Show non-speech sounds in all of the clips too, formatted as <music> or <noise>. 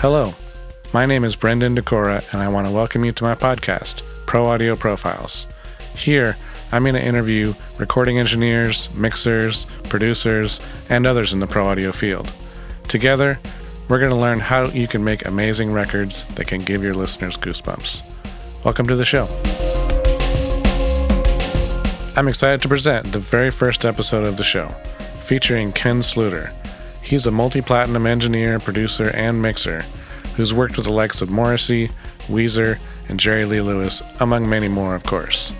Hello, my name is Brendan Dekora, and I want to welcome you to my podcast, Pro Audio Profiles. Here, I'm going to interview recording engineers, mixers, producers, and others in the pro audio field. Together, we're going to learn how you can make amazing records that can give your listeners goosebumps. Welcome to the show. I'm excited to present the very first episode of the show, featuring Ken Sluiter. He's a multi platinum engineer, producer, and mixer who's worked with the likes of Morrissey, Weezer, and Jerry Lee Lewis, among many more, of course.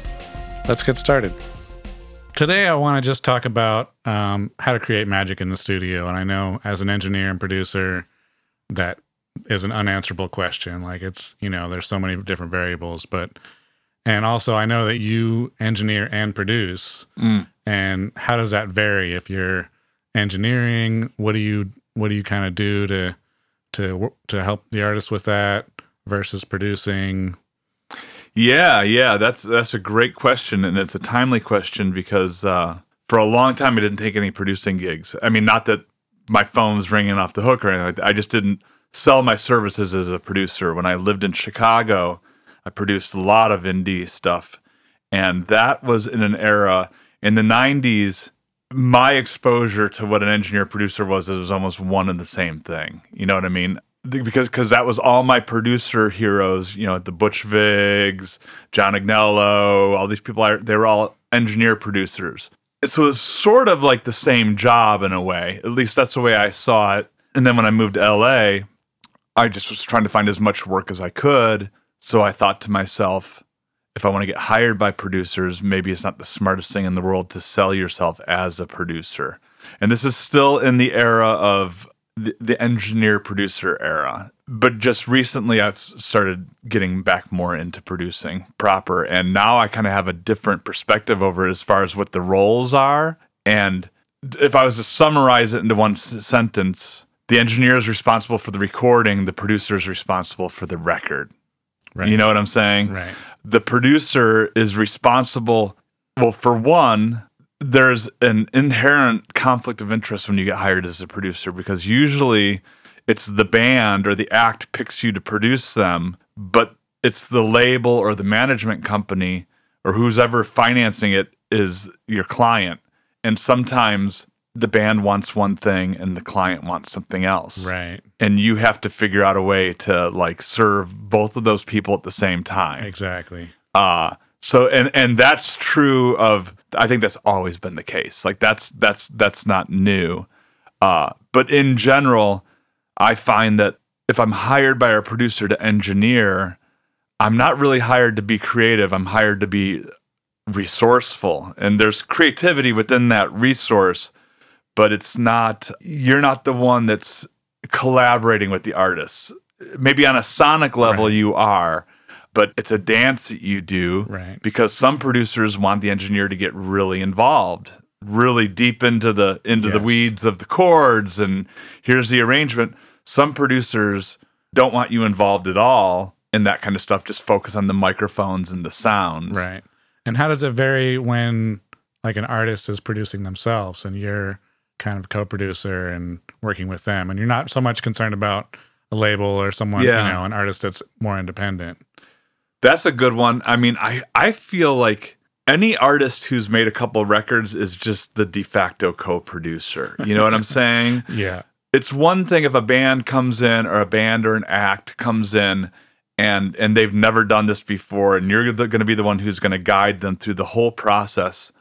Let's get started. Today, I want to just talk about um, how to create magic in the studio. And I know as an engineer and producer, that is an unanswerable question. Like it's, you know, there's so many different variables, but and also, I know that you engineer and produce. Mm. And how does that vary if you're engineering? What do you what do you kind of do to to to help the artist with that versus producing? Yeah, yeah, that's that's a great question, and it's a timely question because uh, for a long time I didn't take any producing gigs. I mean, not that my phone's ringing off the hook or anything. I just didn't sell my services as a producer. When I lived in Chicago, I produced a lot of indie stuff. And that was in an era in the 90s. My exposure to what an engineer producer was, it was almost one and the same thing. You know what I mean? Because because that was all my producer heroes, you know, the Butch Vigs, John Agnello, all these people, they were all engineer producers. So it was sort of like the same job in a way. At least that's the way I saw it. And then when I moved to LA, I just was trying to find as much work as I could so I thought to myself, if I want to get hired by producers, maybe it's not the smartest thing in the world to sell yourself as a producer. And this is still in the era of the, the engineer producer era. But just recently, I've started getting back more into producing proper. And now I kind of have a different perspective over it as far as what the roles are. And if I was to summarize it into one s- sentence, the engineer is responsible for the recording, the producer is responsible for the record. Right. You know what I'm saying? Right. The producer is responsible. Well, for one, there's an inherent conflict of interest when you get hired as a producer because usually it's the band or the act picks you to produce them, but it's the label or the management company or who's ever financing it is your client. And sometimes the band wants one thing and the client wants something else. Right. And you have to figure out a way to like serve both of those people at the same time. Exactly. Uh so and and that's true of I think that's always been the case. Like that's that's that's not new. Uh but in general, I find that if I'm hired by a producer to engineer, I'm not really hired to be creative. I'm hired to be resourceful. And there's creativity within that resource but it's not you're not the one that's collaborating with the artists. Maybe on a sonic level right. you are, but it's a dance that you do right. because some producers want the engineer to get really involved, really deep into the into yes. the weeds of the chords and here's the arrangement. Some producers don't want you involved at all in that kind of stuff, just focus on the microphones and the sounds. Right. And how does it vary when like an artist is producing themselves and you're kind of co-producer and working with them. And you're not so much concerned about a label or someone yeah. you know an artist that's more independent. That's a good one. I mean i i feel like any artist who's made a couple records is just the de facto co-producer. You know what i'm saying? <laughs> Yeah. It's one thing if a band comes in or a band or an act comes in and and they've never done this before and you're going to be the one who's going to guide them through the whole process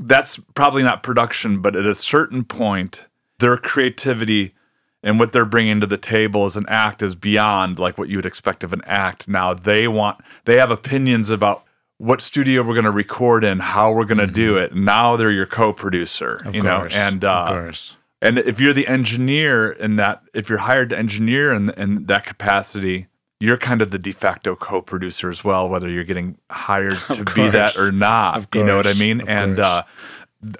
that's probably not production, but at a certain point, their creativity and what they're bringing to the table as an act is beyond like what you would expect of an act. Now they want, they have opinions about what studio we're going to record in, how we're going to mm-hmm. do it. Now they're your co-producer, of you course, know, and uh, of course. And if you're the engineer in that, if you're hired to engineer in, in that capacity, you're kind of the de facto co-producer as well, whether you're getting hired <laughs> to be that or not. You know what I mean? And uh,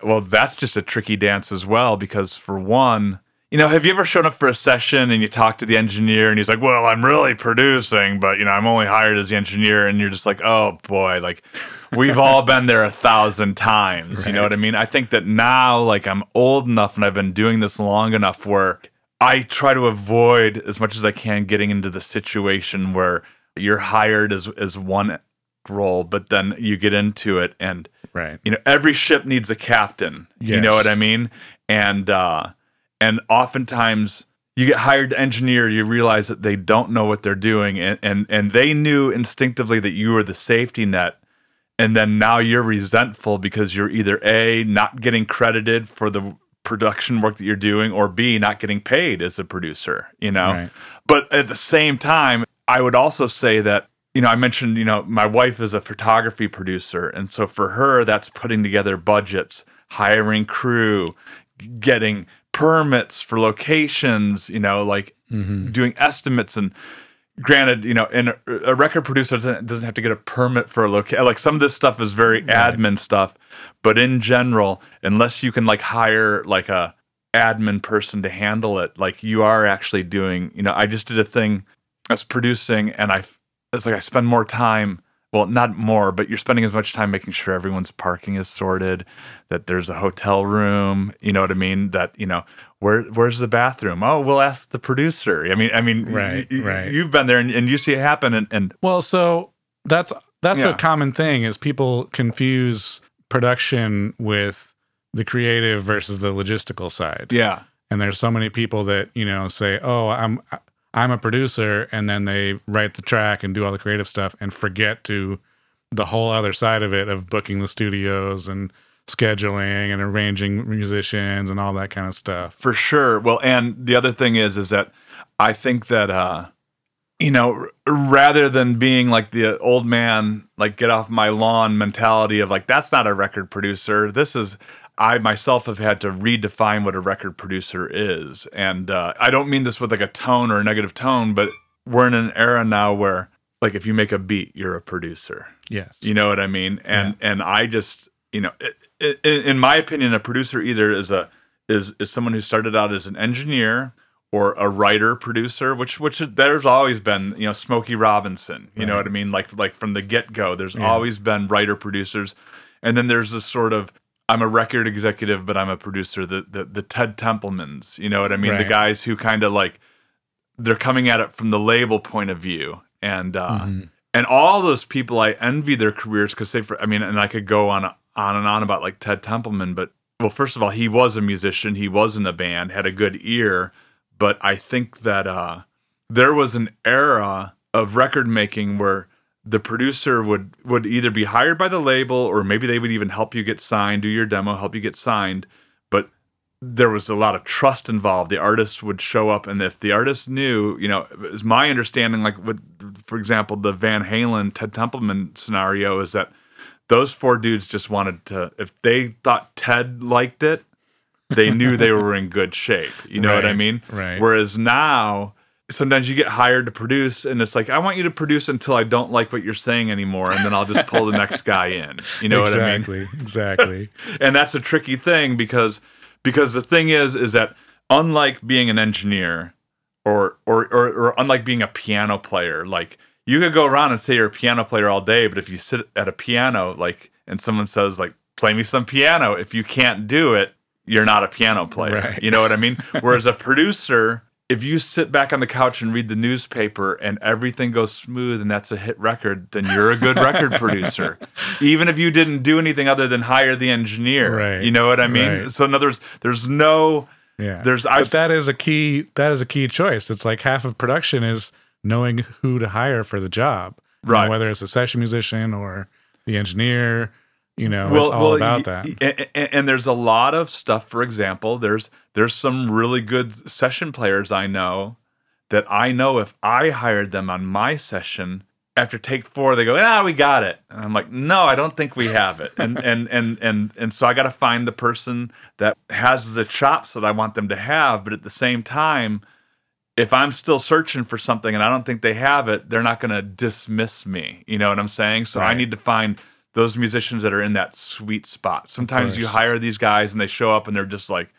well, that's just a tricky dance as well because for one, you know, have you ever shown up for a session and you talk to the engineer and he's like, "Well, I'm really producing, but you know, I'm only hired as the engineer," and you're just like, "Oh boy, like." We've all <laughs> been there a thousand times. Right. You know what I mean? I think that now, like, I'm old enough and I've been doing this long enough where I try to avoid as much as I can getting into the situation where you're hired as as one role, but then you get into it and Right. you know every ship needs a captain. You know what I mean? And uh and oftentimes you get hired to engineer, you realize that they don't know what they're doing and and, and they knew instinctively that you were the safety net and then now you're resentful because you're either a not getting credited for the production work that you're doing or b not getting paid as a producer you know? Right. but at the same time i would also say that you know i mentioned you know my wife is a photography producer. And so for her that's putting together budgets hiring crew getting permits for locations you know like mm-hmm. doing estimates. And granted, you know, and a, a record producer doesn't, doesn't have to get a permit for a location. Like some of this stuff is very admin stuff, but in general, unless you can like hire like a admin person to handle it, like you are actually doing. You know, I just did a thing. I was producing, and I it's like I spend more time. Well, not more, but you're spending as much time making sure everyone's parking is sorted, that there's a hotel room. You know what I mean? That you know where where's the bathroom? Oh, we'll ask the producer. I mean, I mean, Right, y- y- right. You've been there and, and you see it happen, and, and Well, so that's that's Yeah. a common thing is people confuse production with the creative versus the logistical side. yeah, And there's so many people that, you know, say, "Oh, I'm I'm a producer," and then they write the track and do all the creative stuff and forget to the whole other side of it of booking the studios and scheduling and arranging musicians and all that kind of stuff. for sure. Well, and the other thing is, is that I think that uh, you know, r- rather than being like the old man, like get off my lawn mentality of like that's not a record producer. This is I myself have had to redefine what a record producer is, and uh, I don't mean this with like a tone or a negative tone, but we're in an era now where like if you make a beat, you're a producer. Yes. You know what I mean? And and I just you know, in my opinion, a producer either is a is is someone who started out as an engineer or a writer producer, which which there's always been you know Smokey Robinson. You know what I mean? Like like from the get go, there's always been writer producers, and then there's this sort of I'm a record executive, but I'm a producer. The the, the Ted Templemans. You know what I mean? The guys who kind of like they're coming at it from the label point of view and uh Mm-hmm. and all those people i envy their careers because they i mean and i could go on on and on about like ted templeman but well first of all he was a musician he was in a band had a good ear but i think that uh there was an era of record making where the producer would would either be hired by the label or maybe they would even help you get signed do your demo help you get signed but there was a lot of trust involved. The artist would show up, and if the artist knew, you know, is my understanding, like with, for example, the Van Halen Ted Templeman scenario, is that those four dudes just wanted to, if they thought Ted liked it, they knew they were in good shape. You know what I mean? right. Whereas now, sometimes you get hired to produce, and it's like, I want you to produce until I don't like what you're saying anymore, and then I'll just pull the next guy in. You know what I mean? exactly. Exactly. <laughs> and that's a tricky thing because because the thing is is that unlike being an engineer or or or, or unlike being a piano player like you could go around and say you're a piano player all day but if you sit at a piano like and someone says like play me some piano if you can't do it you're not a piano player Right. you know what i mean <laughs> whereas a producer if you sit back on the couch and read the newspaper and everything goes smooth and that's a hit record, then you're a good record <laughs> producer. Even if you didn't do anything other than hire the engineer. Right. You know what I mean? Right. So in other words, there's no Yeah. There's- but I've- that is a key that is a key choice. It's like half of production is knowing who to hire for the job. You know, Right. whether it's a session musician or the engineer, you know, it's all about that. y- And, and there's a lot of stuff. For example, there's there's some really good session players I know that I know if I hired them on my session after take four, they go, "Ah, we got it," and I'm like, "No, I don't think we have it." And and and and and so I got to find the person that has the chops that I want them to have, but at the same time. If I'm still searching for something and I don't think they have it, they're not going to dismiss me. You know what I'm saying? So I need to find those musicians that are in that sweet spot. Sometimes you hire these guys and they show up and they're just like,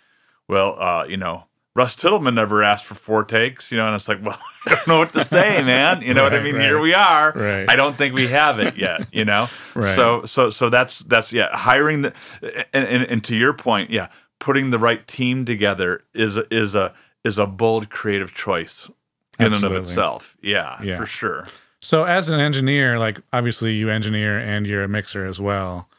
well, uh, you know, Russ Titelman never asked for four takes, you know, and it's like, <laughs> well, I don't know what to say, <laughs> man. You know what I mean? right. Here we are. Right. I don't think we have it yet, you know? <laughs> Right. So so so that's that's yeah, hiring the and, and, and to your point, yeah, putting the right team together is a- is a is a bold creative choice in and of itself. Yeah, Yeah. for sure. So, as an engineer, like obviously you engineer and you're a mixer as well.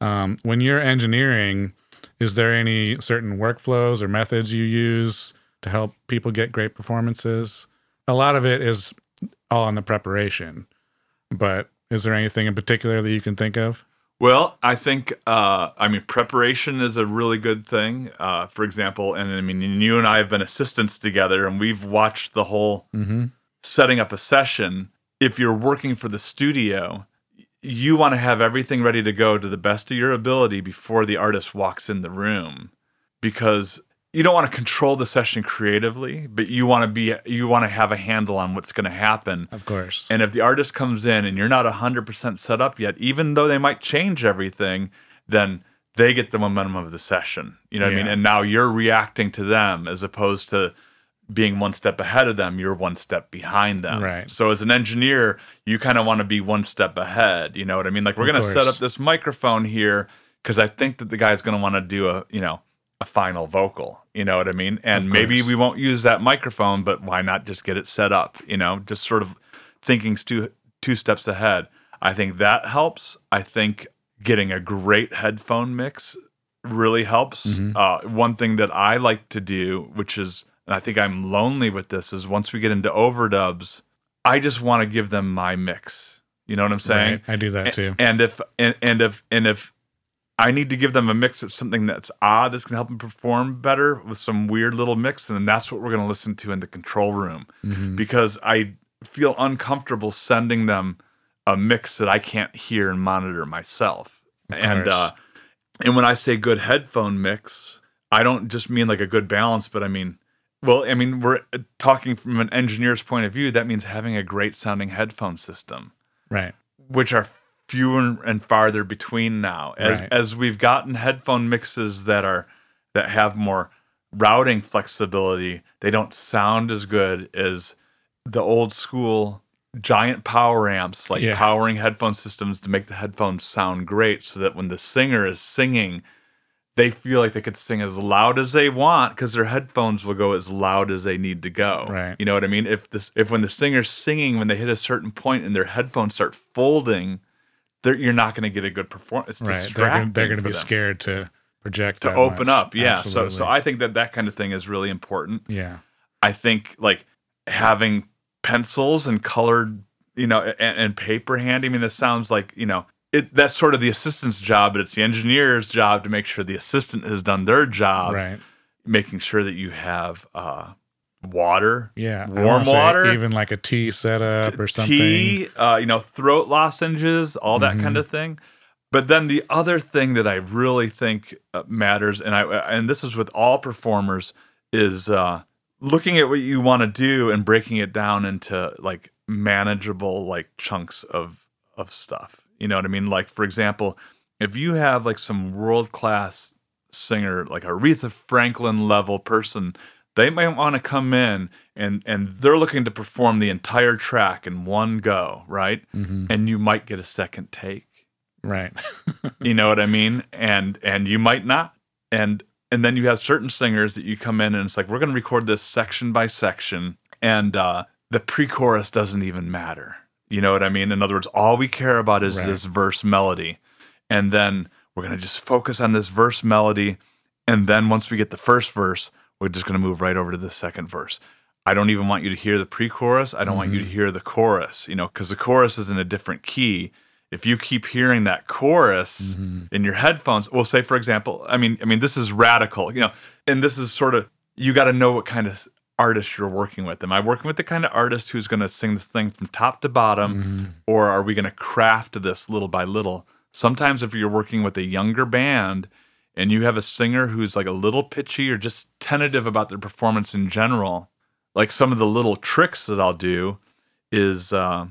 Um, when you're engineering, is there any certain workflows or methods you use to help people get great performances? A lot of it is all in the preparation, but is there anything in particular that you can think of? Well, I think uh, I mean preparation is a really good thing. Uh, for example, and I mean you and I have been assistants together, and we've watched the whole Mm-hmm. setting up a session. If you're working for the studio, you want to have everything ready to go to the best of your ability before the artist walks in the room, because you don't want to control the session creatively, but you want to be you want to have a handle on what's going to happen. Of course. And if the artist comes in and you're not 100% set up yet, even though they might change everything, then they get the momentum of the session. You know what I mean? And now you're reacting to them as opposed to being one step ahead of them, you're one step behind them. Right. So as an engineer, you kind of want to be one step ahead. You know what I mean? Like we're going to set up this microphone here because I think that the guy's going to want to do a, you know, a final vocal. You know what I mean? And maybe we won't use that microphone, but why not just get it set up? You know, just sort of thinking two two steps ahead. I think that helps. I think getting a great headphone mix really helps. Mhm. Uh, one thing that I like to do, which is, and I think I'm lonely with this, is once we get into overdubs, I just want to give them my mix. You know what I'm saying? Right. I do that too. And if and, and if and if I need to give them a mix of something that's odd that's gonna help them perform better with some weird little mix, then that's what we're gonna listen to in the control room. Mhm. Because I feel uncomfortable sending them a mix that I can't hear and monitor myself. And uh and when I say good headphone mix, I don't just mean like a good balance, but I mean well, I mean, we're uh, talking from an engineer's point of view. That means having a great sounding headphone system Right. which are fewer and farther between now as Right. as we've gotten headphone mixes that are that have more routing flexibility they don't sound as good as the old school giant power amps like Yeah. powering headphone systems to make the headphones sound great so that when the singer is singing they feel like they could sing as loud as they want because their headphones will go as loud as they need to go. Right. You know what I mean? If this, if when the singer's singing, when they hit a certain point and their headphones start folding, they're, you're not going to get a good performance. It's Right. They're going to be them scared to project to open much. up. Yeah. So, so I think that that kind of thing is really important. yeah. I think like having pencils and colored, you know, and, and paper handy. I mean, this sounds like you know, it that's sort of the assistant's job, but it's the engineer's job to make sure the assistant has done their job, right. making sure that you have uh, water, Yeah. Warm water, even like a tea setup or something. tea, uh, you know, throat lozenges, all that Mhm. kind of thing. But then the other thing that I really think uh, matters, and I and this is with all performers, is uh, looking at what you want to do and breaking it down into like manageable like chunks of of stuff. You know what I mean? Like for example, if you have like some world class singer, like a Aretha Franklin level person, they might want to come in and and they're looking to perform the entire track in one go, right? Mhm. And you might get a second take. Right. You know what I mean? And and you might not. And and then you have certain singers that you come in and it's like we're going to record this section by section and uh the pre-chorus doesn't even matter. You know what I mean? In other words, all we care about is Right. this verse melody. And then we're going to just focus on this verse melody and then once we get the first verse, we're just going to move right over to the second verse. I don't even want you to hear the pre-chorus. I don't want you to mm-hmm. hear the chorus, you know, cuz the chorus is in a different key. If you keep hearing that chorus mm-hmm. in your headphones, well say for example, I mean I mean this is radical, you know, and this is sort of you got to know what kind of artist you're working with. Am I working with the kind of artist who's going to sing this thing from top to bottom or are we going to craft this little by little? Sometimes if you're working with a younger band and you have a singer who's like a little pitchy or just tentative about their performance in general, like some of the little tricks that I'll do is, uh,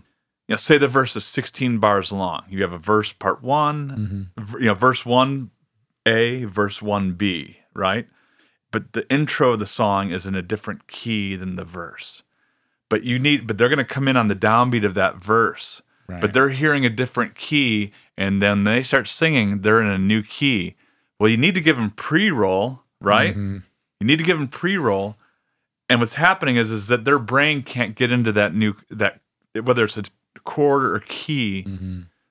you know, say the verse is 16 bars long. You have a verse part one, v- you know, verse one A, verse one B, right? But the intro of the song is in a different key than the verse. But you need, but they're going to come in on the downbeat of that verse Right. but they're hearing a different key and then they start singing they're in a new key well you need to give them pre-roll right Mhm. you need to give them pre-roll and what's happening is is that their brain can't get into that new that whether it's a chord or key.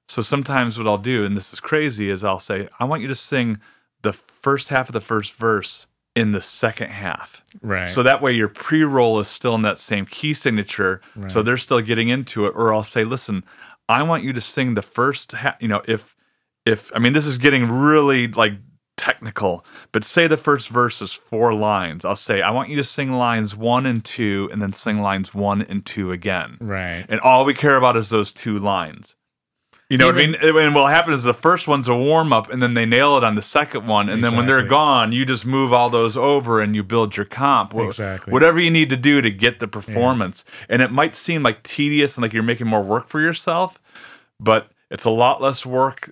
So sometimes what I'll do, and this is crazy, is I'll say, I want you to sing the first half of the first verse in the second half. Right. So that way your pre-roll is still in that same key signature. So they're still getting into it. Or I'll say, listen, I want you to sing the first half, you know, if if I mean this is getting really like technical, but say the first verse is four lines. I'll say, I want you to sing lines one and two, and then sing lines one and two again. right. And all we care about is those two lines. You know Even- what I mean? And what happens is the first one's a warm up, and then they nail it on the second one, and then when they're gone, you just move all those over and you build your comp. Exactly. Whatever you need to do to get the performance, and it might seem like tedious and like you're making more work for yourself, but it's a lot less work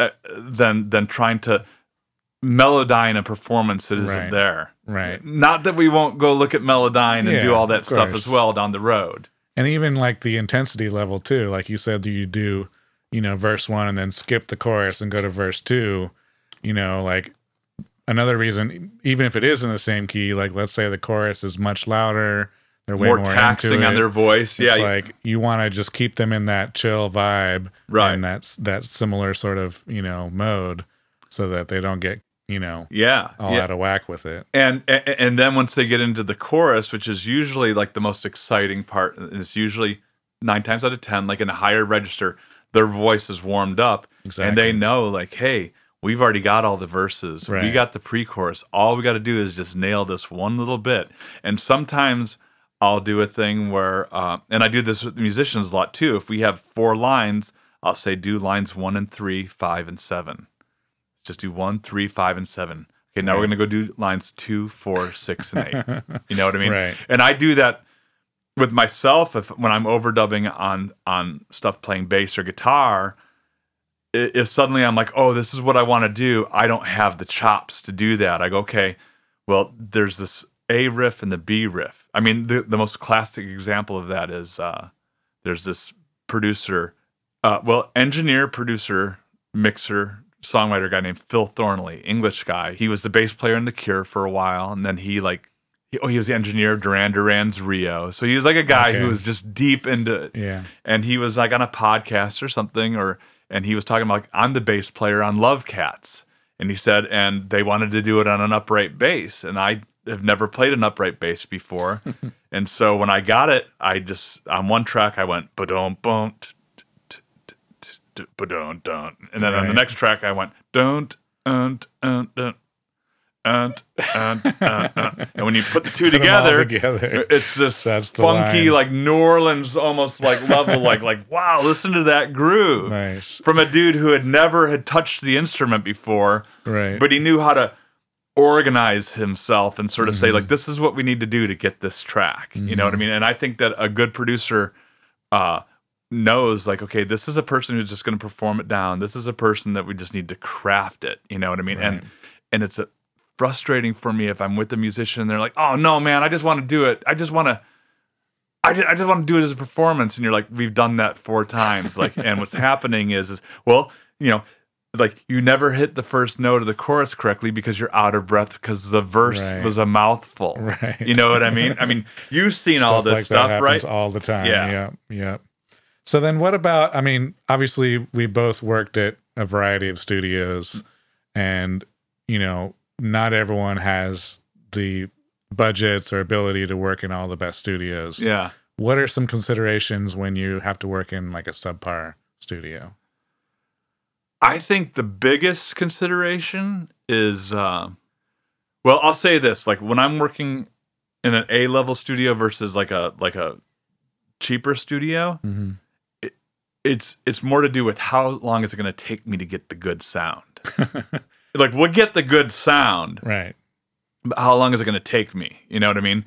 uh, than than trying to melodyne a performance that isn't Right. there. Right. Not that we won't go look at melodyne and do all that stuff as well down the road. And even like the intensity level too. Like you said, you do, you know, verse one and then skip the chorus and go to verse two. You know, like another reason, even if it is in the same key, like let's say the chorus is much louder, they're way more, more, taxing on their voice. It's yeah, like you want to just keep them in that chill vibe, Right. And that's that similar sort of you know mode, so that they don't get you know yeah, all yeah. out of whack with it. And, and and then once they get into the chorus, which is usually like the most exciting part, and it's usually nine times out of ten, like in a higher register, their voice is warmed up, and they know like, hey, we've already got all the verses, we got the pre-chorus. All we got to do is just nail this one little bit. And sometimes I'll do a thing where, uh, and I do this with musicians a lot too. If we have four lines, I'll say do lines one and three, five and seven. Just do one, three, five, and seven. Okay, now we're gonna go do lines two, four, six, and eight. You know what I mean? <laughs> Right. And I do that with myself if when I'm overdubbing on on stuff playing bass or guitar. If suddenly I'm like, oh, this is what I want to do, I don't have the chops to do that. I go, okay, well, there's this A riff and the B riff. I mean, the, the most classic example of that is uh, there's this producer, uh, well, engineer, producer, mixer, songwriter guy named Phil Thornalley, English guy. He was the bass player in The Cure for a while, and then he like, oh, he was the engineer of Duran Duran's Rio. So he was like a guy Okay. who was just deep into Yeah. and he was like on a podcast or something or and he was talking about like I'm the bass player on Lovecats and he said and they wanted to do it on an upright bass and I have never played an upright bass before <laughs> and so when I got it I just on one track I went ba-dum bum ba-dum dun and then on the next track I went don't und und and und und and when you put the two Put together together. it's just That's funky, like New Orleans, almost like level, like like wow, listen to that groove Nice. from a dude who had never had touched the instrument before, Right. but he knew how to organize himself and sort of Mm-hmm. say like, this is what we need to do to get this track. You know what I mean? And I think that a good producer uh, knows like, okay, this is a person who's just going to perform it down. This is a person that we just need to craft it. You know what I mean? And and it's a, frustrating for me if I'm with a musician and they're like, oh no, man, I just want to do it. I just want to. I just, I just want to do it as a performance, and you're like, we've done that four times. Like, and what's happening is, is well, you know, like you never hit the first note of the chorus correctly because you're out of breath because the verse Right. was a mouthful. Right. You know what I mean? I mean, you've seen all this like stuff, right? all the time. Yeah. Yeah. Yeah. So then what about I mean, obviously we both worked at a variety of studios and you know, not everyone has the budgets or ability to work in all the best studios. yeah. What are some considerations when you have to work in like a subpar studio? I think the biggest consideration is, uh, well, I'll say this: like when I'm working in an A level studio versus like a like a cheaper studio, Mm-hmm. it's it's more to do with how long is it going to take me to get the good sound. <laughs> like we'll get the good sound, Right. but how long is it going to take me? You know what I mean?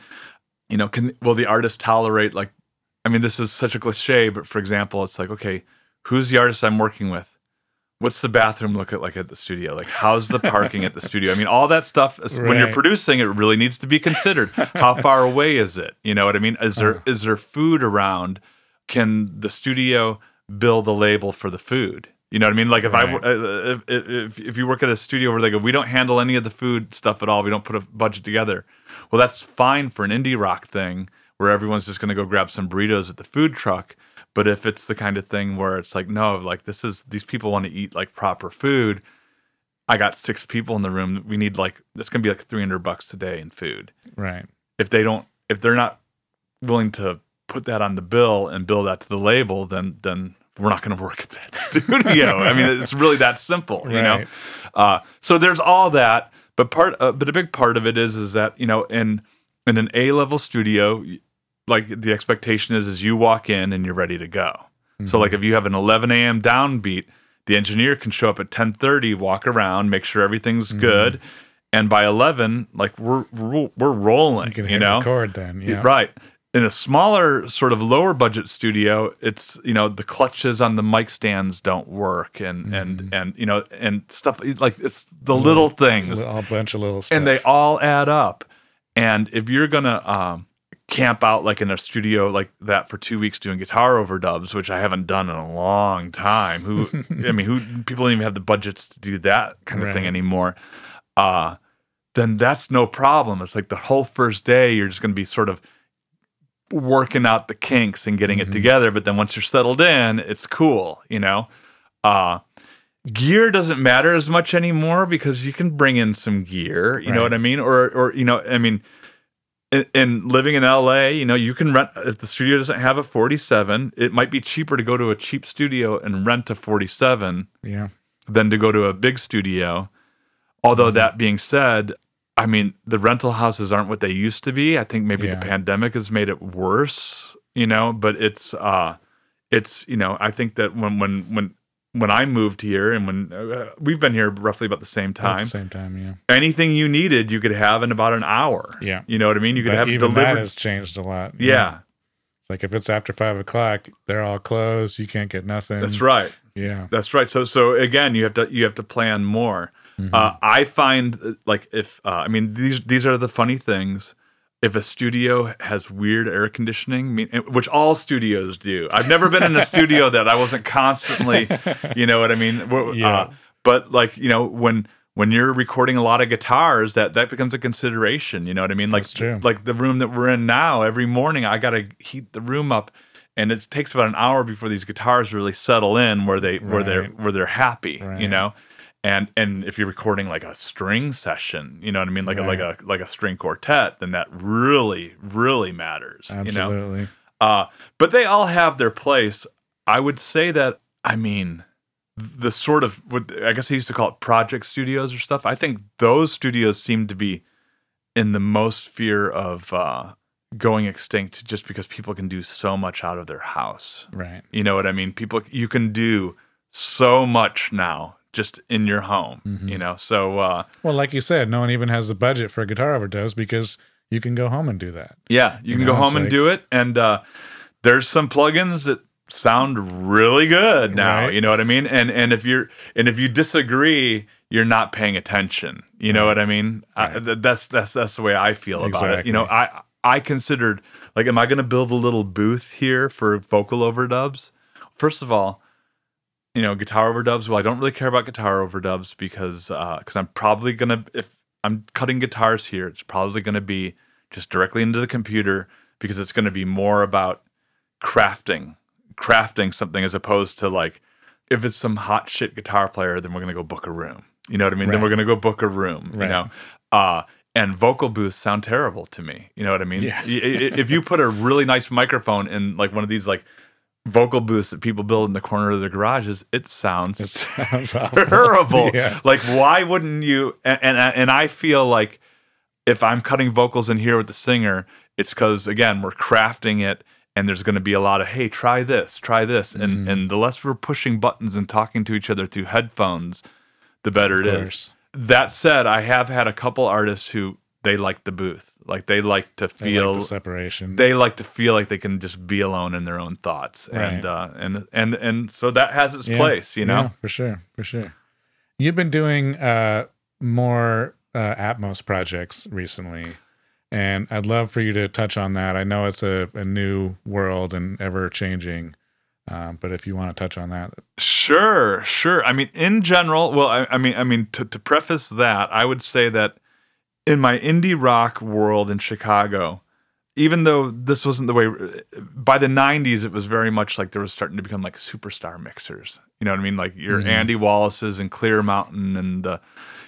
You know, can will the artist tolerate like? I mean, this is such a cliche, but for example, it's like, okay, who's the artist I'm working with? What's the bathroom look at like at the studio? Like, how's the parking at the studio? I mean, all that stuff. is- When you're producing, it really needs to be considered. How far <laughs> away is it? You know what I mean? Is there uh-huh. is there food around? Can the studio bill the label for the food? You know what I mean? Like if I Right. uh, if, if if you work at a studio where they go, we don't handle any of the food stuff at all. We don't put a budget together. Well, that's fine for an indie rock thing where everyone's just going to go grab some burritos at the food truck. But if it's the kind of thing where it's like, no, like this is these people want to eat like proper food. I got six people in the room. We need like it's going to be like three hundred bucks a day in food Right. if they don't if they're not willing to put that on the bill and bill that to the label then then we're not going to work at that <laughs> studio i mean it's really that simple you know uh, so there's all that but part uh, but a big part of it is is that you know in in an a level studio like the expectation is is you walk in and you're ready to go so like if you have an 11 a.m downbeat the engineer can show up at 10:30 walk around make sure everything's good and by 11 like we're we're, we're rolling You can you know record then. Yeah. Right. In a smaller, sort of lower budget studio, it's you know the clutches on the mic stands don't work, and Mm-hmm. and and you know and stuff like it's the little things, A bunch of little stuff. and they all add up. And if you're gonna um, camp out like in a studio like that for two weeks doing guitar overdubs, which I haven't done in a long time, who <laughs> I mean, who people don't even have the budgets to do that kind of thing anymore. Uh, then that's no problem. It's like the whole first day you're just gonna be sort of working out the kinks and getting it together. But then once you're settled in, it's cool, you know. Uh, gear doesn't matter as much anymore because you can bring in some gear. You know what I mean? Or or you know, I mean. In, in living in LA, you know, you can rent if the studio doesn't have a 47, it might be cheaper to go to a cheap studio and rent a 47 yeah. than to go to a big studio. Although that being said, I mean the rental houses aren't what they used to be. I think maybe Yeah. the pandemic has made it worse, you know, but it's uh it's you know, I think that when when when when I moved here and when uh, we've been here roughly about the same time, the same time, yeah. anything you needed you could have in about an hour. Yeah. You know what I mean? You could But have even delivered that has changed a lot. Yeah, It's like if it's after five o'clock, they're all closed. You can't get nothing. that's right. Yeah. That's right. So so again, you have to you have to plan more. Mm-hmm. Uh, I find uh, like if uh, I mean these these are the funny things. If a studio has weird air conditioning, mean- which all studios do, I've never been in a studio <laughs> that I wasn't constantly, you know what I mean. Yeah. Uh, but like you know when when you're recording a lot of guitars, that that becomes a consideration. You know what I mean? Like like the room that we're in now. Every morning, I got to heat the room up, and it takes about an hour before these guitars really settle in where they where they're where they're happy. You know. And and if you're recording like a string session, you know what I mean, like a, like a like a string quartet, then that really really matters. You know, uh, but they all have their place. I would say that, I mean, the sort of, what I guess I used to call it project studios or stuff. I think those studios seem to be in the most fear of uh, going extinct just because people can do so much out of their house. Right. You know what I mean? People, you can do so much now just in your home, Mm-hmm. you know? So, uh, Well, like you said, no one even has the budget for a guitar overdubs because you can go home and do that. Yeah, you, can know, go it's home and like- do it. And uh, there's some plugins that sound really good now. Right. You know what I mean? And and if you're and if you disagree, you're not paying attention. You know what I mean? I, that's that's that's the way I feel about it. You know, I I considered like, am I going to build a little booth here for vocal overdubs? First of all, you know, guitar overdubs. Well, I don't really care about guitar overdubs because because I'm probably gonna if I'm cutting guitars here, it's probably gonna be just directly into the computer because it's gonna be more about crafting, crafting something as opposed to like if it's some hot shit guitar player, then we're gonna go book a room. You know what I mean? Then we're gonna go book a room. You know, uh, and vocal booths sound terrible to me. You know what I mean? Yeah. If you put a really nice microphone in like one of these like vocal booths that people build in the corner of their garages, it sounds It sounds <laughs> terrible. <laughs> Yeah. Like, why wouldn't you? And, and and I feel like if I'm cutting vocals in here with the singer, it's because again we're crafting it, and there's going to be a lot of hey, try this, try this, Mm-hmm. and and the less we're pushing buttons and talking to each other through headphones, the better it is. That said, I have had a couple artists who they like the booth, like they like to feel like the separation. they like to feel like they can just be alone in their own thoughts and uh and and and so that has its Yeah, place you know yeah, for sure, for sure. You've been doing uh, more uh, Atmos projects recently, and I'd love for you to touch on that. I know it's a, a new world and ever changing. Um, but if you want to touch on that, Sure, sure. I mean, in general, well, I, I mean, I mean, to, to preface that, I would say that in my indie rock world in Chicago, even though this wasn't the way, by the '90s, it was very much like there was starting to become like superstar mixers. You know what I mean? Like your Andy Wallace's and Clearmountain and the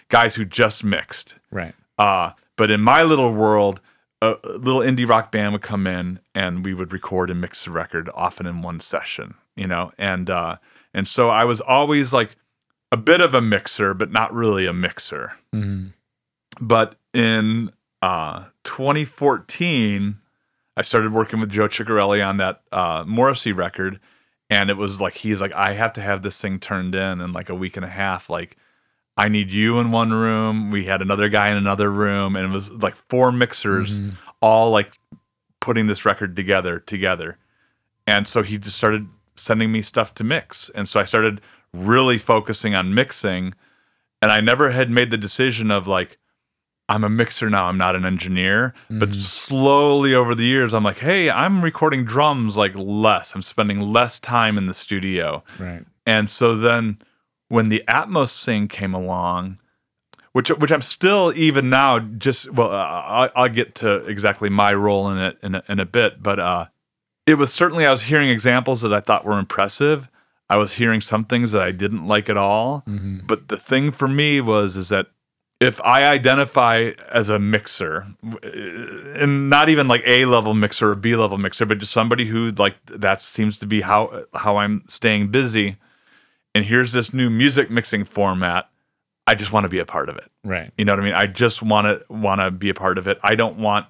guys who just mixed. right? Uh, but in my little world, a, little indie rock band would come in and we would record and mix the record often in one session, you know? And, uh, and so I was always like a bit of a mixer, but not really a mixer. Mhm. But in, uh, 2014, I started working with Joe Chiccarelli on that, uh, Morrissey record. And it was like, he's like, I have to have this thing turned in in like a week and a half. Like, I need you in one room. We had another guy in another room, and it was like four mixers all like putting this record together together. And so he just started sending me stuff to mix. And so I started really focusing on mixing. And I never had made the decision of like, I'm a mixer now, I'm not an engineer. But slowly over the years, I'm like, hey, I'm recording drums like less. I'm spending less time in the studio. Right. And so then when the Atmos thing came along, which which I'm still even now just well, uh, I'll, I'll get to exactly my role in it in a, in a bit, but uh, it was certainly I was hearing examples that I thought were impressive. I was hearing some things that I didn't like at all. But the thing for me was is that if I identify as a mixer, uh, and not even like A level mixer or B level mixer, but just somebody who like that seems to be how how I'm staying busy, and here's this new music mixing format, I just want to be a part of it. Right. You know what I mean? I just want to want to be a part of it. I don't want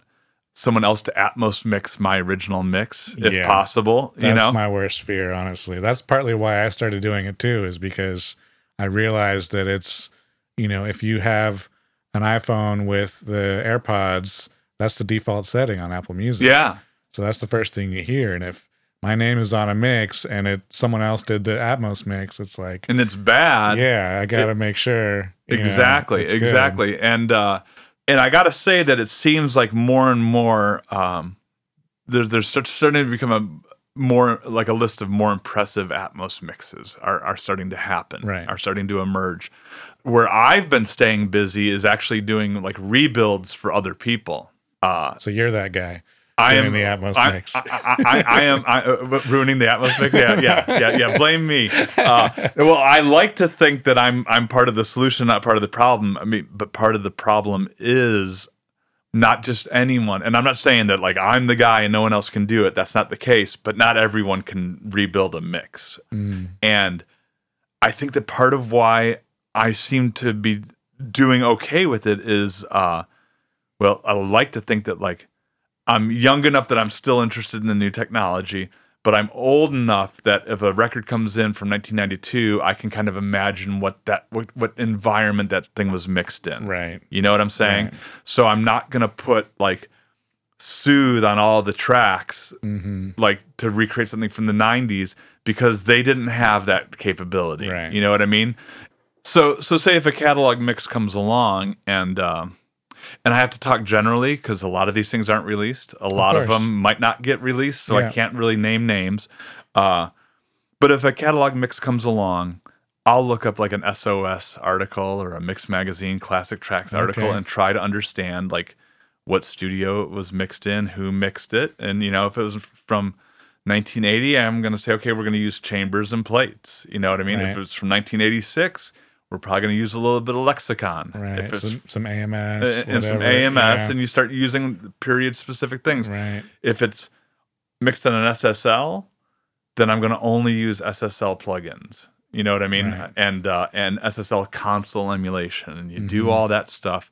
someone else to Atmos mix my original mix if Yeah. possible. That's you know? my worst fear, honestly. That's partly why I started doing it too, is because I realized that it's, you know, if you have an iPhone with the AirPods, that's the default setting on Apple Music. yeah. So that's the first thing you hear. And if my name is on a mix and it someone else did the Atmos mix, it's like, And it's bad. yeah, I got to make sure. you know, exactly good. exactly and uh and i gotta say that it seems like more and more um there's there's starting to become a more like a list of more impressive atmos mixes are, are starting to happen Right. are starting to emerge where i've been staying busy is actually doing like rebuilds for other people uh So you're that guy. I am the Atmos I, mix. I, I, I, I am I, uh, ruining the Atmos mix. Yeah, yeah, yeah, yeah. Blame me. Uh, well, I like to think that I'm I'm part of the solution, not part of the problem. I mean, but part of the problem is not just anyone. And I'm not saying that like I'm the guy and no one else can do it. That's not the case. But not everyone can rebuild a mix. And I think that part of why I seem to be doing okay with it is, uh, well, I like to think that like I'm young enough that I'm still interested in the new technology, but I'm old enough that if a record comes in from 1992, I can kind of imagine what that what, what environment that thing was mixed in. Right. You know what I'm saying? Right. So I'm not gonna put like soothe on all the tracks Mm-hmm. like to recreate something from the 90s because they didn't have that capability Right. you know what i mean so so say if a catalog mix comes along and um and i have to talk generally because a lot of these things aren't released a lot of, course. them might not get released so Yeah. i can't really name names uh but if a catalog mix comes along I'll look up like an SOS article or a Mix Magazine Classic Tracks article Okay. and try to understand like what studio it was mixed in, who mixed it, and you know if it was from 1980, I'm going to say okay, we're going to use chambers and plates. You know what I mean? Right. If it's from 1986, we're probably going to use a little bit of lexicon. Right. If it's some, some AMS. and some. AMS, Yeah. and you start using period specific things. Right. If it's mixed in an SSL, then I'm going to only use SSL plugins. You know what I mean? Right. And uh, and SSL console emulation, and you do Mhm. all that stuff.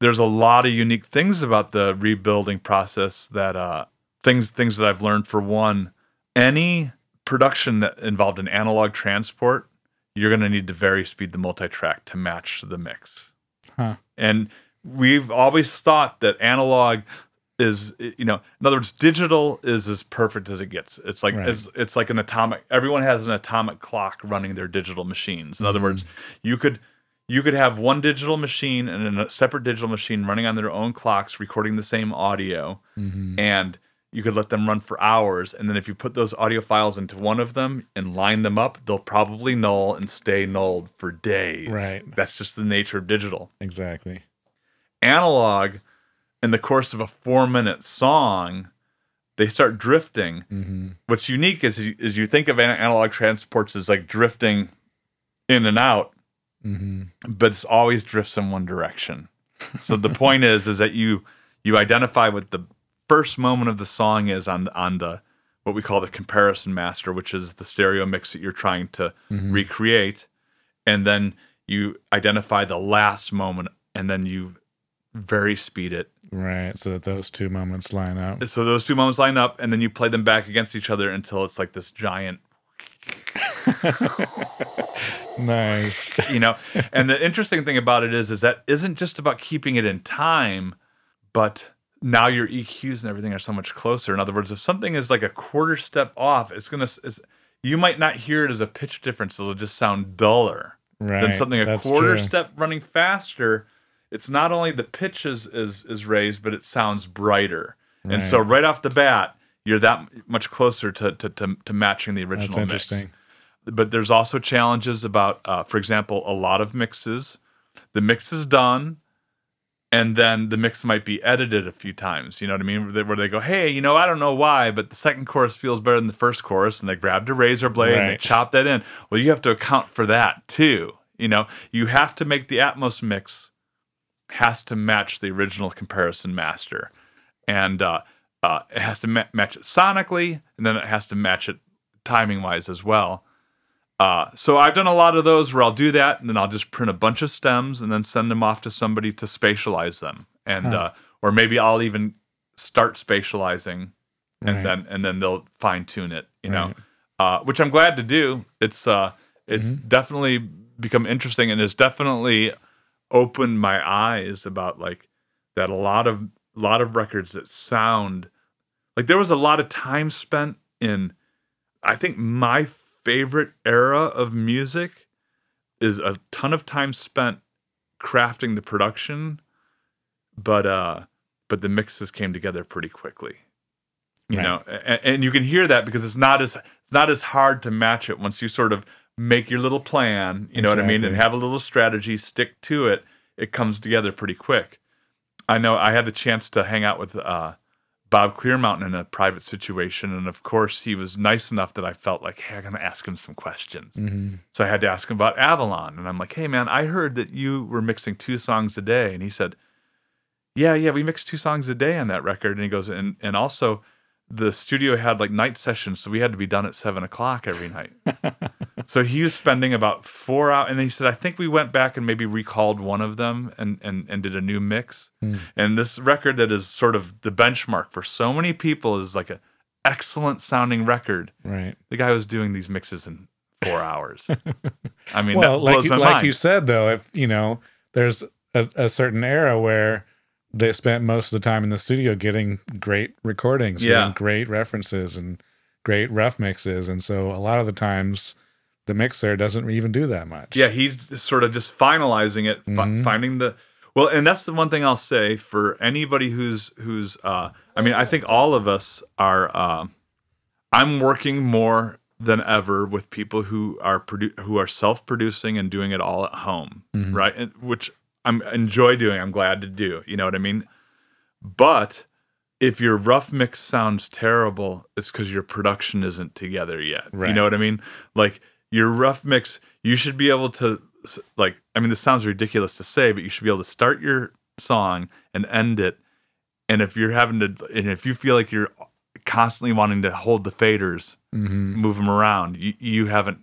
There's a lot of unique things about the rebuilding process that uh, things things that I've learned. For one, any production that involved an analog transport, you're going to need to vary speed the multi-track to match the mix. Huh. And we've always thought that analog is you know in other words digital is as perfect as it gets it's like Right. it's, it's like an atomic everyone has an atomic clock running their digital machines in other Mm-hmm. words you could you could have one digital machine and a separate digital machine running on their own clocks recording the same audio Mhm. and you could let them run for hours. And then if you put those audio files into one of them and line them up, they'll probably null and stay nulled for days. Right. That's just the nature of digital. Exactly. Analog, in the course of a four minute song, they start drifting. Mm-hmm. What's unique is, is you think of analog transports as like drifting in and out, Mm-hmm. but it's always drifts in one direction. So the point is, is that you you identify with the first moment of the song is on on the what we call the comparison master, which is the stereo mix that you're trying to Mm-hmm. recreate, and then you identify the last moment, and then you very speed it. Right. So that those two moments line up. So those two moments line up, and then you play them back against each other until it's like this giant <laughs> Nice. <laughs> you know and the interesting thing about it is is that isn't just about keeping it in time but now your eqs and everything are so much closer. In other words if something is like a quarter step off it's gonna it's, you might not hear it as a pitch difference. It'll just sound duller Right. than something a That's quarter true. step running faster. It's not only the pitch is, is is raised but it sounds brighter. And so right. off the bat you're that much closer to to, to, to matching the original That's mix but there's also challenges about uh, for example a lot of mixes. The mix is done and then the mix might be edited a few times you know what i mean? Where they, where they go hey you know i don't know why but the second chorus feels better than the first chorus and they grabbed a razor blade and they Right. chopped that in. Well you have to account for that too you know? You have to make the atmos mix has to match the original comparison master and uh, uh, it has to ma- match it sonically and then it has to match it timing wise as well uh, so I've done a lot of those where I'll do that, and then I'll just print a bunch of stems and then send them off to somebody to spatialize them, and uh, or maybe I'll even start spatializing, and Right. then and then they'll fine tune it, you know, uh, which I'm glad to do. It's uh, it's definitely become interesting, and it's definitely opened my eyes about like that a lot of lot of records that sound like there was a lot of time spent in I think my favorite era of music is a ton of time spent crafting the production, but uh, but the mixes came together pretty quickly. You Right. know, and, and you can hear that because it's not as it's not as hard to match it once you sort of make your little plan. You know what I mean, and have a little strategy, stick to it. It comes together pretty quick. I know I had the chance to hang out with uh, Bob Clearmountain in a private situation, and of course he was nice enough that I felt like, hey, I'm gonna ask him some questions. Mm-hmm. So I had to ask him about Avalon, and I'm like, hey man, I heard that you were mixing two songs a day, and he said, yeah, yeah, we mixed two songs a day on that record, and he goes, and and also the studio had like night sessions, so we had to be done at seven o'clock every night. <laughs> so he was spending about four hours, and he said, I think we went back and maybe recalled one of them and and and did a new mix. Hmm. And this record that is sort of the benchmark for so many people is like a excellent sounding record. Right. The guy was doing these mixes in four hours. I mean, well, that like blows you, my like mind. you said though, if you know, there's a, a certain era where they spent most of the time in the studio getting great recordings, Yeah. getting great references and great rough mixes, and so a lot of the times the mixer doesn't even do that much. Yeah, he's sort of just finalizing it, Mhm. finding the well, and that's the one thing I'll say for anybody who's who's. Uh, I mean, I think all of us are. Uh, I'm working more than ever with people who are produ- who are self-producing and doing it all at home, Mhm. right? And, which I'm enjoy doing. I'm glad to do. You know what I mean? But if your rough mix sounds terrible, it's because your production isn't together yet. You know what I mean? Like your rough mix, you should be able to like. I mean, this sounds ridiculous to say, but you should be able to start your song and end it. And if you're having to, and if you feel like you're constantly wanting to hold the faders, hmm move them around, you, you haven't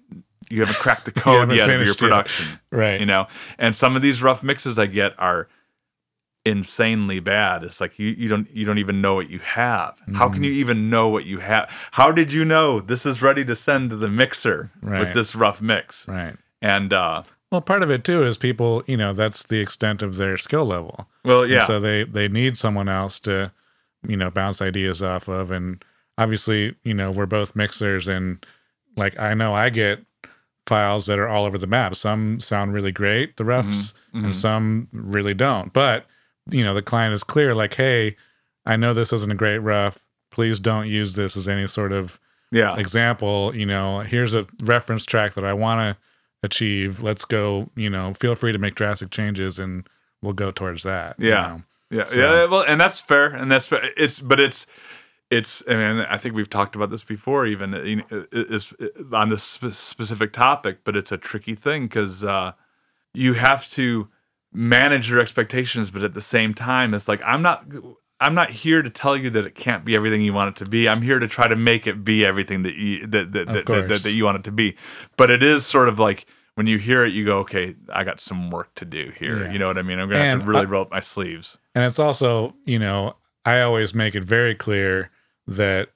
you haven't cracked the <laughs> code yet of your finished yet. production right. you know and some of these rough mixes i get are insanely bad it's like you, you don't you don't even know what you have how Mm-hmm. can you even know what you have how did you know this is ready to send to the mixer Right. with this rough mix right. and uh Well, part of it too is people, you know, that's the extent of their skill level. well And yeah so they they need someone else to, you know, bounce ideas off of. And obviously, you know, we're both mixers, and like I know I get files that are all over the map. Some sound really great, the roughs, mhm. and some really don't. But you know, the client is clear, like, hey, I know this isn't a great rough. please don't use this as any sort of Yeah. example. You know, here's a reference track that I want to achieve. Let's go. You know, feel free to make drastic changes, and we'll go towards that. you Yeah. know. Yeah, So- yeah. Well, and that's fair, and that's fair. It's, but it's, it's. I mean, I think we've talked about this before, even uh, you know, uh, is uh, on this specific topic. But it's a tricky thing because uh, you have to manage your expectations, but at the same time, it's like I'm not. I'm not here to tell you that it can't be everything you want it to be. I'm here to try to make it be everything that you that that, that, that, that, that you want it to be. But it is sort of like when you hear it, you go, "Okay, I got some work to do here." Yeah. You know what I mean? I'm gonna have to really I- roll up my sleeves. And it's also, you know, I always make it very clear that,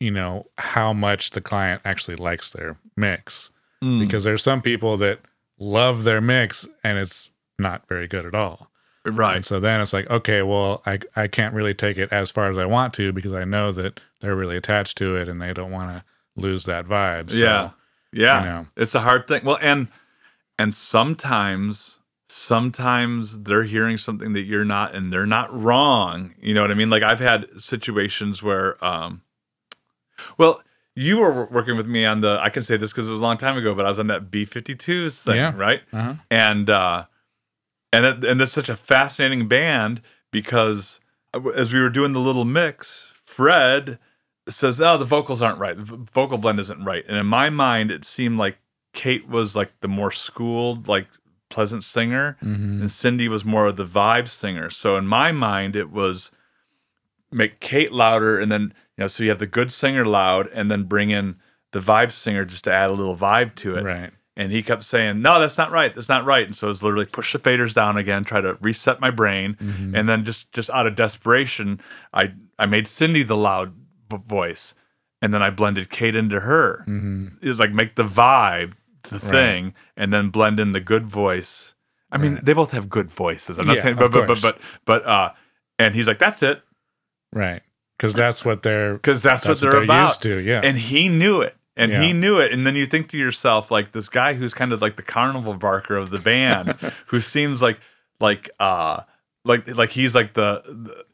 you know, how much the client actually likes their mix. Mm. Because there's some people that love their mix and it's not very good at all. Right. And so then it's like, okay, well, I, I can't really take it as far as I want to because I know that they're really attached to it and they don't want to lose that vibe. So, yeah. Yeah. you know. It's a hard thing. Well, and and sometimes sometimes they're hearing something that you're not and they're not wrong. You know what I mean? Like I've had situations where um well, you were working with me on the I can say this because it was a long time ago, but I was on that B52s thing, Yeah. right? Uh-huh. and uh and it, and it's such a fascinating band because as we were doing the little mix fred says oh the vocals aren't right the vocal blend isn't right and in my mind it seemed like kate was like the more schooled like pleasant singer Mhm. and cindy was more of the vibe singer so in my mind it was make kate louder and then you know so you have the good singer loud and then bring in the vibe singer just to add a little vibe to it Right. and he kept saying, "No, that's not right. That's not right." And so it was literally push the faders down again, try to reset my brain, Mm-hmm. and then just just out of desperation, I I made Cindy the loud voice, and then I blended Kate into her. hmm It was like make the vibe the Right. thing, and then blend in the good voice. I mean, Right. they both have good voices. I'm not Yeah, saying, but but, but but but uh, and he's like, "That's it," Right. Because that's what they're, because that's, that's what they're, about. used to. Yeah. and he knew it and Yeah. he knew it and then you think to yourself like this guy who's kind of like the carnival barker of the band <laughs> who seems like like uh like like he's like the,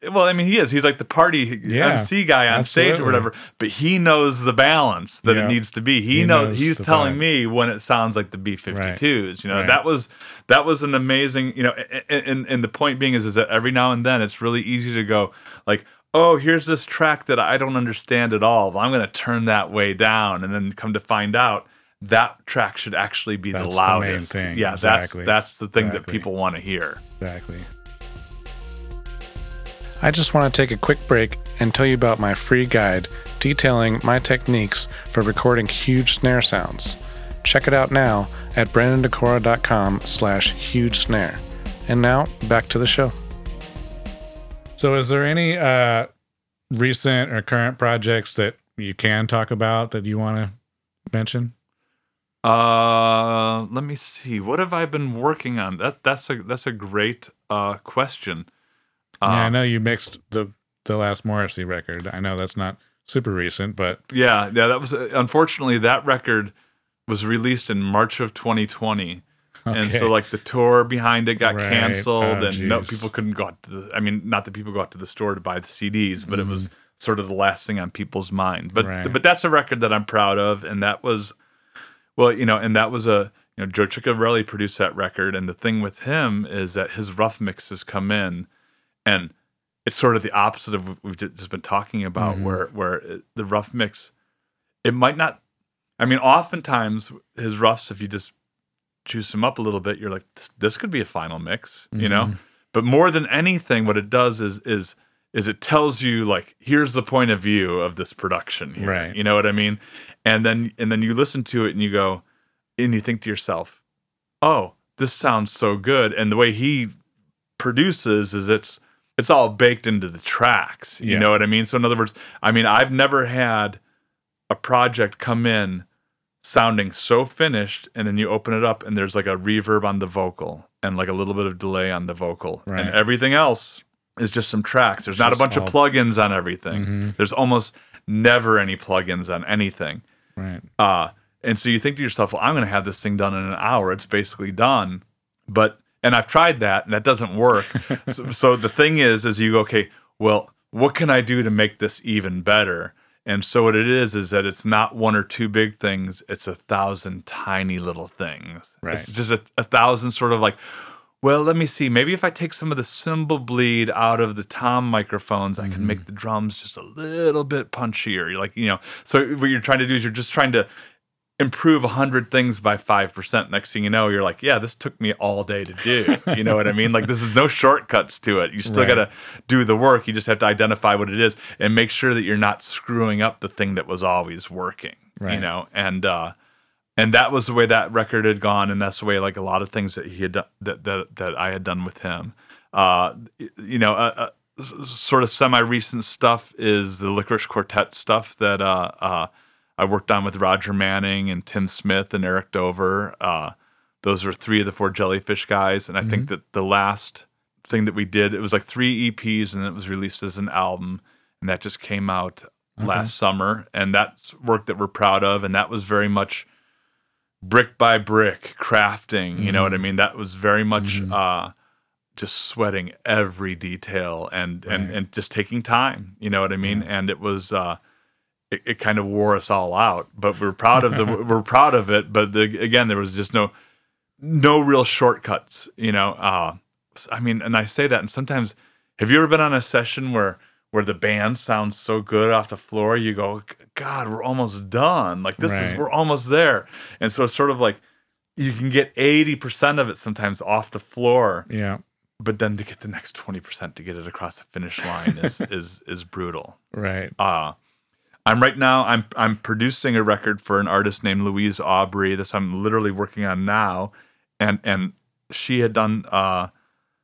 the well i mean he is. He's like the party Yeah, mc guy on stage or whatever but he knows the balance that Yeah. it needs to be. He, He knows, knows he's telling me when it sounds like the b52s you know Right. that was that was an amazing you know and, and and the point being is is that every now and then it's really easy to go like oh here's this track that i don't understand at all. I'm going to turn that way down and then come to find out that track should actually be That's the the main loudest. thing, yeah exactly. that's that's the thing that people want to hear. Exactly. I just want to take a quick break and tell you about my free guide detailing my techniques for recording huge snare sounds. Check it out now at brendandekora.com slash huge snare. And now back to the show. So is there any uh recent or current projects that you can talk about that you want to mention? uh let me see what have i been working on that that's a that's a great uh question yeah, I Um, know you mixed the the last Morrissey record. I know that's not super recent, but Yeah, yeah, that was unfortunately that record was released in March of 2020. And so like the tour behind it got Right. canceled Oh, and no people couldn't go out to the I mean not that people go out to the store to buy the CDs, but it was Mm-hmm. sort of the last thing on people's mind. But Right. but that's a record that I'm proud of and that was well, you know, and that was a you know Joe Chiccarelli produced that record and the thing with him is that his rough mixes come in and it's sort of the opposite of what we've just been talking about Mhm. where where it- the rough mix it might not i mean oftentimes his roughs if you just juice them up a little bit you're like this, this could be a final mix you know Mhm. but more than anything what it does is is is it tells you like here's the point of view of this production here. Right. you know what i mean and then and then you listen to it and you go and you think to yourself oh this sounds so good and the way he produces is it's it's all baked into the tracks you Yeah. know what i mean so in other words i mean i've never had a project come in sounding so finished and then you open it up and there's like a reverb on the vocal and like a little bit of delay on the vocal Right. and everything else is just some tracks there's not a bunch all- of plugins on everything Mhm. there's almost never any plugins on anything Right. uh, and so you think to yourself, well, I'm going to have this thing done in an hour. It's basically done. But, and I've tried that and that doesn't work. <laughs> so, so the thing is, is you go, okay, well, what can I do to make this even better? And so what it is is that it's not one or two big things; it's a thousand tiny little things. Right. It's just a, a thousand sort of like, well, let me see. Maybe if I take some of the cymbal bleed out of the tom microphones, I can mm-hmm. make the drums just a little bit punchier. Like, you know, so what you're trying to do is you're just trying to improve 100 things by 5%. Next thing you know, you're like, yeah, this took me all day to do. You know what I mean? Like, this is no shortcuts to it. You still Right. got to do the work. You just have to identify what it is and make sure that you're not screwing up the thing that was always working, you know? And, uh, and that was the way that record had gone, and that's the way like a lot of things that he had done, that that that I had done with him. Uh, you know, uh, uh, sort of semi recent stuff is the Lickerish Quartet stuff that uh, uh, I worked on with Roger Manning and Tim Smith and Eric Dover. Uh, those were three of the four Jellyfish guys, and I think that the last thing that we did it was like three EPs, and it was released as an album, and that just came out last summer, and that's work that we're proud of, and that was very much brick by brick crafting. You know what i mean? That was very much uh just sweating every detail and and Right. and just taking time. You know what i mean? And it was uh it, it kind of wore us all out but we're proud of the <laughs> we're proud of it but the, again there was just no no real shortcuts you know uh i mean and i say that and sometimes have you ever been on a session where where the band sounds so good off the floor you go god we're almost done like this is we're almost there and so it's sort of like you can get 80% of it sometimes off the floor Yeah. but then to get the next 20% to get it across the finish line is <laughs> is is brutal Right. uh I'm right now I'm I'm producing a record for an artist named Louise Aubrey. This I'm literally working on now. And and she had done uh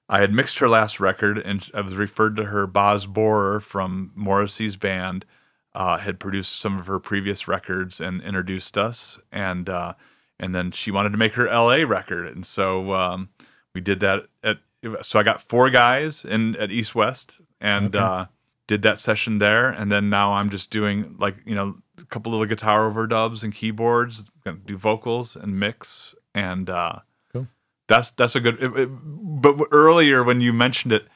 I had mixed her last record and I was referred to her Boz Boorer from Morrissey's band uh, had produced some of her previous records and introduced us and uh, and then she wanted to make her LA record and so um, we did that at so I got four guys in at East West and Okay. Did that session there and then now I'm just doing like you know a couple little guitar overdubs and keyboards gonna do vocals and mix and uh, Cool. that's that's a good it- it- but earlier when you mentioned it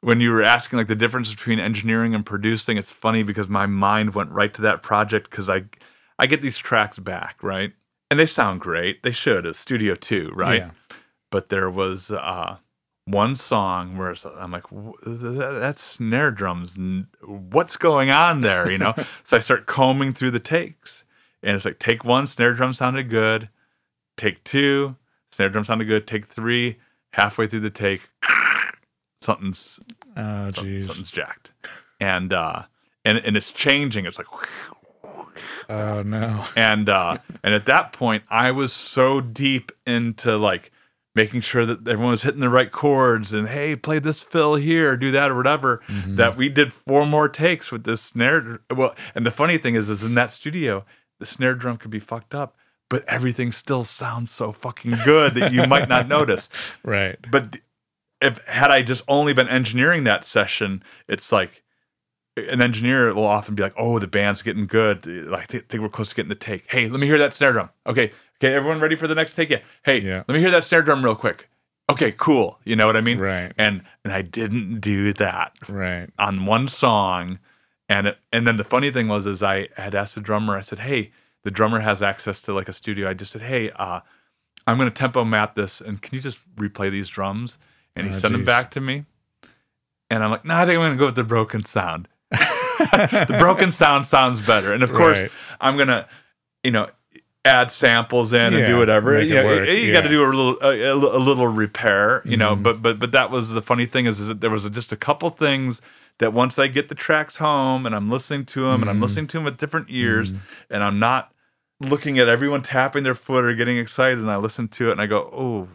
when you were asking like the difference between engineering and producing it's funny because my mind went right to that project because i i get these tracks back right and they sound great they should studio too right Yeah. but there was uh one song where it's- i'm like "Wh- th- that's snare drums what's going on there? You know? <laughs> So i start combing through the takes and it's like take one snare drum sounded good. Take two snare drum sounded good. Take three halfway through the take <laughs> something's Oh, some- something's jacked. And uh and and it's changing. It's like Oh no. <laughs> and uh and at that point i was so deep into like making sure that everyone was hitting the right chords and hey play this fill here do that or whatever Mm-hmm. that we did four more takes with this snare well and the funny thing is is in that studio the snare drum could be fucked up but everything still sounds so fucking good that you might not notice <laughs> Right. but if had I just only been engineering that session, it's like an engineer will often be like, "Oh, the band's getting good. I thi- think we're close to getting the take. Hey, let me hear that snare drum. Okay, okay, everyone ready for the next take? Yeah. Hey, Yeah. let me hear that snare drum real quick. Okay, cool. You know what I mean? Right. And and I didn't do that Right. on one song, and it, and then the funny thing was is I had asked the drummer. I said, "Hey, the drummer has access to like a studio." I just said, "Hey, uh, I'm going to tempo map this, and can you just replay these drums?" And he Oh, sent them back to me, and I'm like, "No, I think I'm going to go with the broken sound. <laughs> the broken sound sounds better." And of course, Right. I'm gonna, you know. Add samples in and do whatever. You, know, work, you got to do a little a, a little repair, you know. Mhm. But but but that was the funny thing is, is that there was just a couple things that once I get the tracks home and I'm listening to them and I'm Mhm. listening to them with different ears and I'm not looking at everyone tapping their foot or getting excited and I listen to it and I go, oh,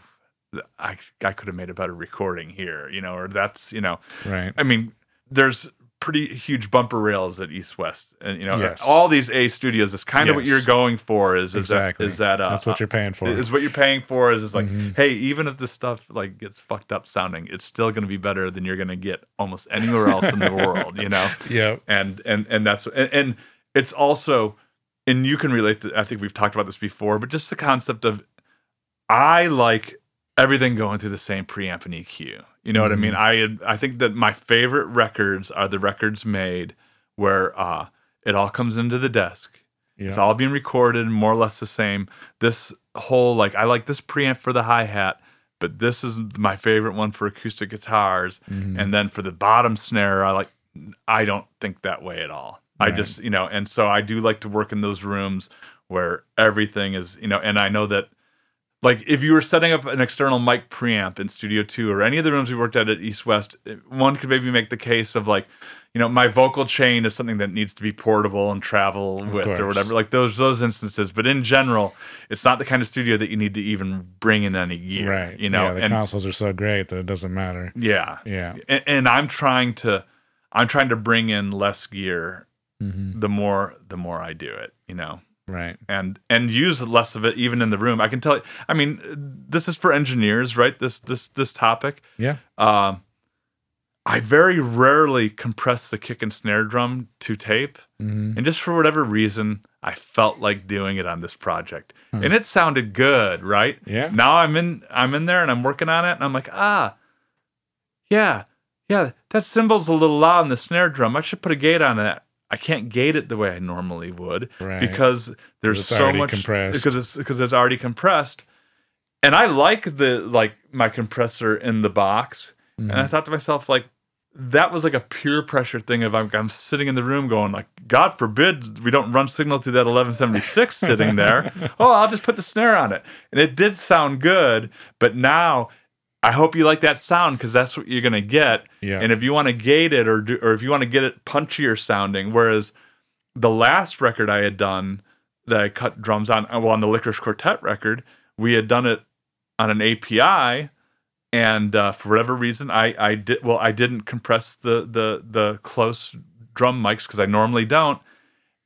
I I could have made a better recording here, you know, or that's you know, Right. I mean, there's pretty huge bumper rails at East West, and you know, Yes. all these A studios is kind of what you're going for. Is is Exactly. that is that uh, That's what you're paying for. is what you're paying for is is like Mhm. hey even if this stuff like gets fucked up sounding it's still going to be better than you're going to get almost anywhere else in the <laughs> world you know Yep. and and and that's and, and it's also and you can relate to i think we've talked about this before but just the concept of i like everything going through the same preamp and eq You know what I mean? I I think that my favorite records are the records made where uh, it all comes into the desk. Yeah. It's all being recorded, more or less the same. This whole like I like this preamp for the hi hat, but this is my favorite one for acoustic guitars. Mm-hmm. And then for the bottom snare, I like I don't think that way at all. I just you know, and so I do like to work in those rooms where everything is you know, and I know that like if you were setting up an external mic preamp in Studio Two or any of the rooms we worked at at East West, one could maybe make the case of like, you know, my vocal chain is something that needs to be portable and travel with course. or whatever. Like those those instances. But in general, it's not the kind of studio that you need to even bring in any gear. Right. You know, yeah, the and consoles are so great that it doesn't matter. yeah, Yeah. and, and I'm trying to I'm trying to bring in less gear Mm-hmm. the more the more I do it. You know Right. and and use less of it even in the room. I can tell. You, I mean, this is for engineers, right? This this this topic. Yeah. Um, I very rarely compress the kick and snare drum to tape, Mm-hmm. and just for whatever reason, I felt like doing it on this project, and it sounded good, right? Yeah. Now I'm in I'm in there and I'm working on it, and I'm like, ah, yeah, yeah, that cymbal's a little loud in the snare drum. I should put a gate on that. I can't gate it the way I normally would Right. because there's so much compressed. because it's because it's already compressed. And I like the like my compressor in the box. And Mm-hmm. I thought to myself like that was like a pure pressure thing of I'm, I'm sitting in the room going like God forbid we don't run signal through that 1176 sitting there. <laughs> oh, I'll just put the snare on it. And it did sound good, but now I hope you like that sound because that's what you're gonna get. Yeah. And if you want to gate it or do, or if you want to get it punchier sounding, whereas the last record I had done that I cut drums on, well, on the Lickerish Quartet record, we had done it on an API, and uh, for whatever reason, I I did well, I didn't compress the the the close drum mics because I normally don't.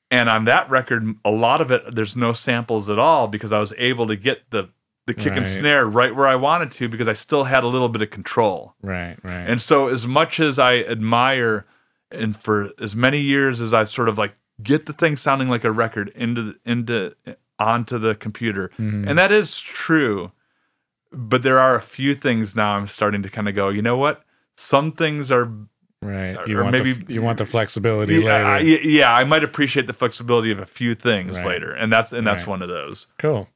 And on that record, a lot of it there's no samples at all because I was able to get the the kick and snare right where I wanted to because I still had a little bit of control. Right. Right. And so, as much as I admire, and for as many years as I sort of like get the thing sounding like a record into the, into onto the computer, Mm-hmm. and that is true. But there are a few things now I'm starting to kind of go. You know what? Some things are right. You or want maybe- the, you want the flexibility yeah, later. I, yeah, I might appreciate the flexibility of a few things Right. later, and that's and that's Right. one of those. Cool.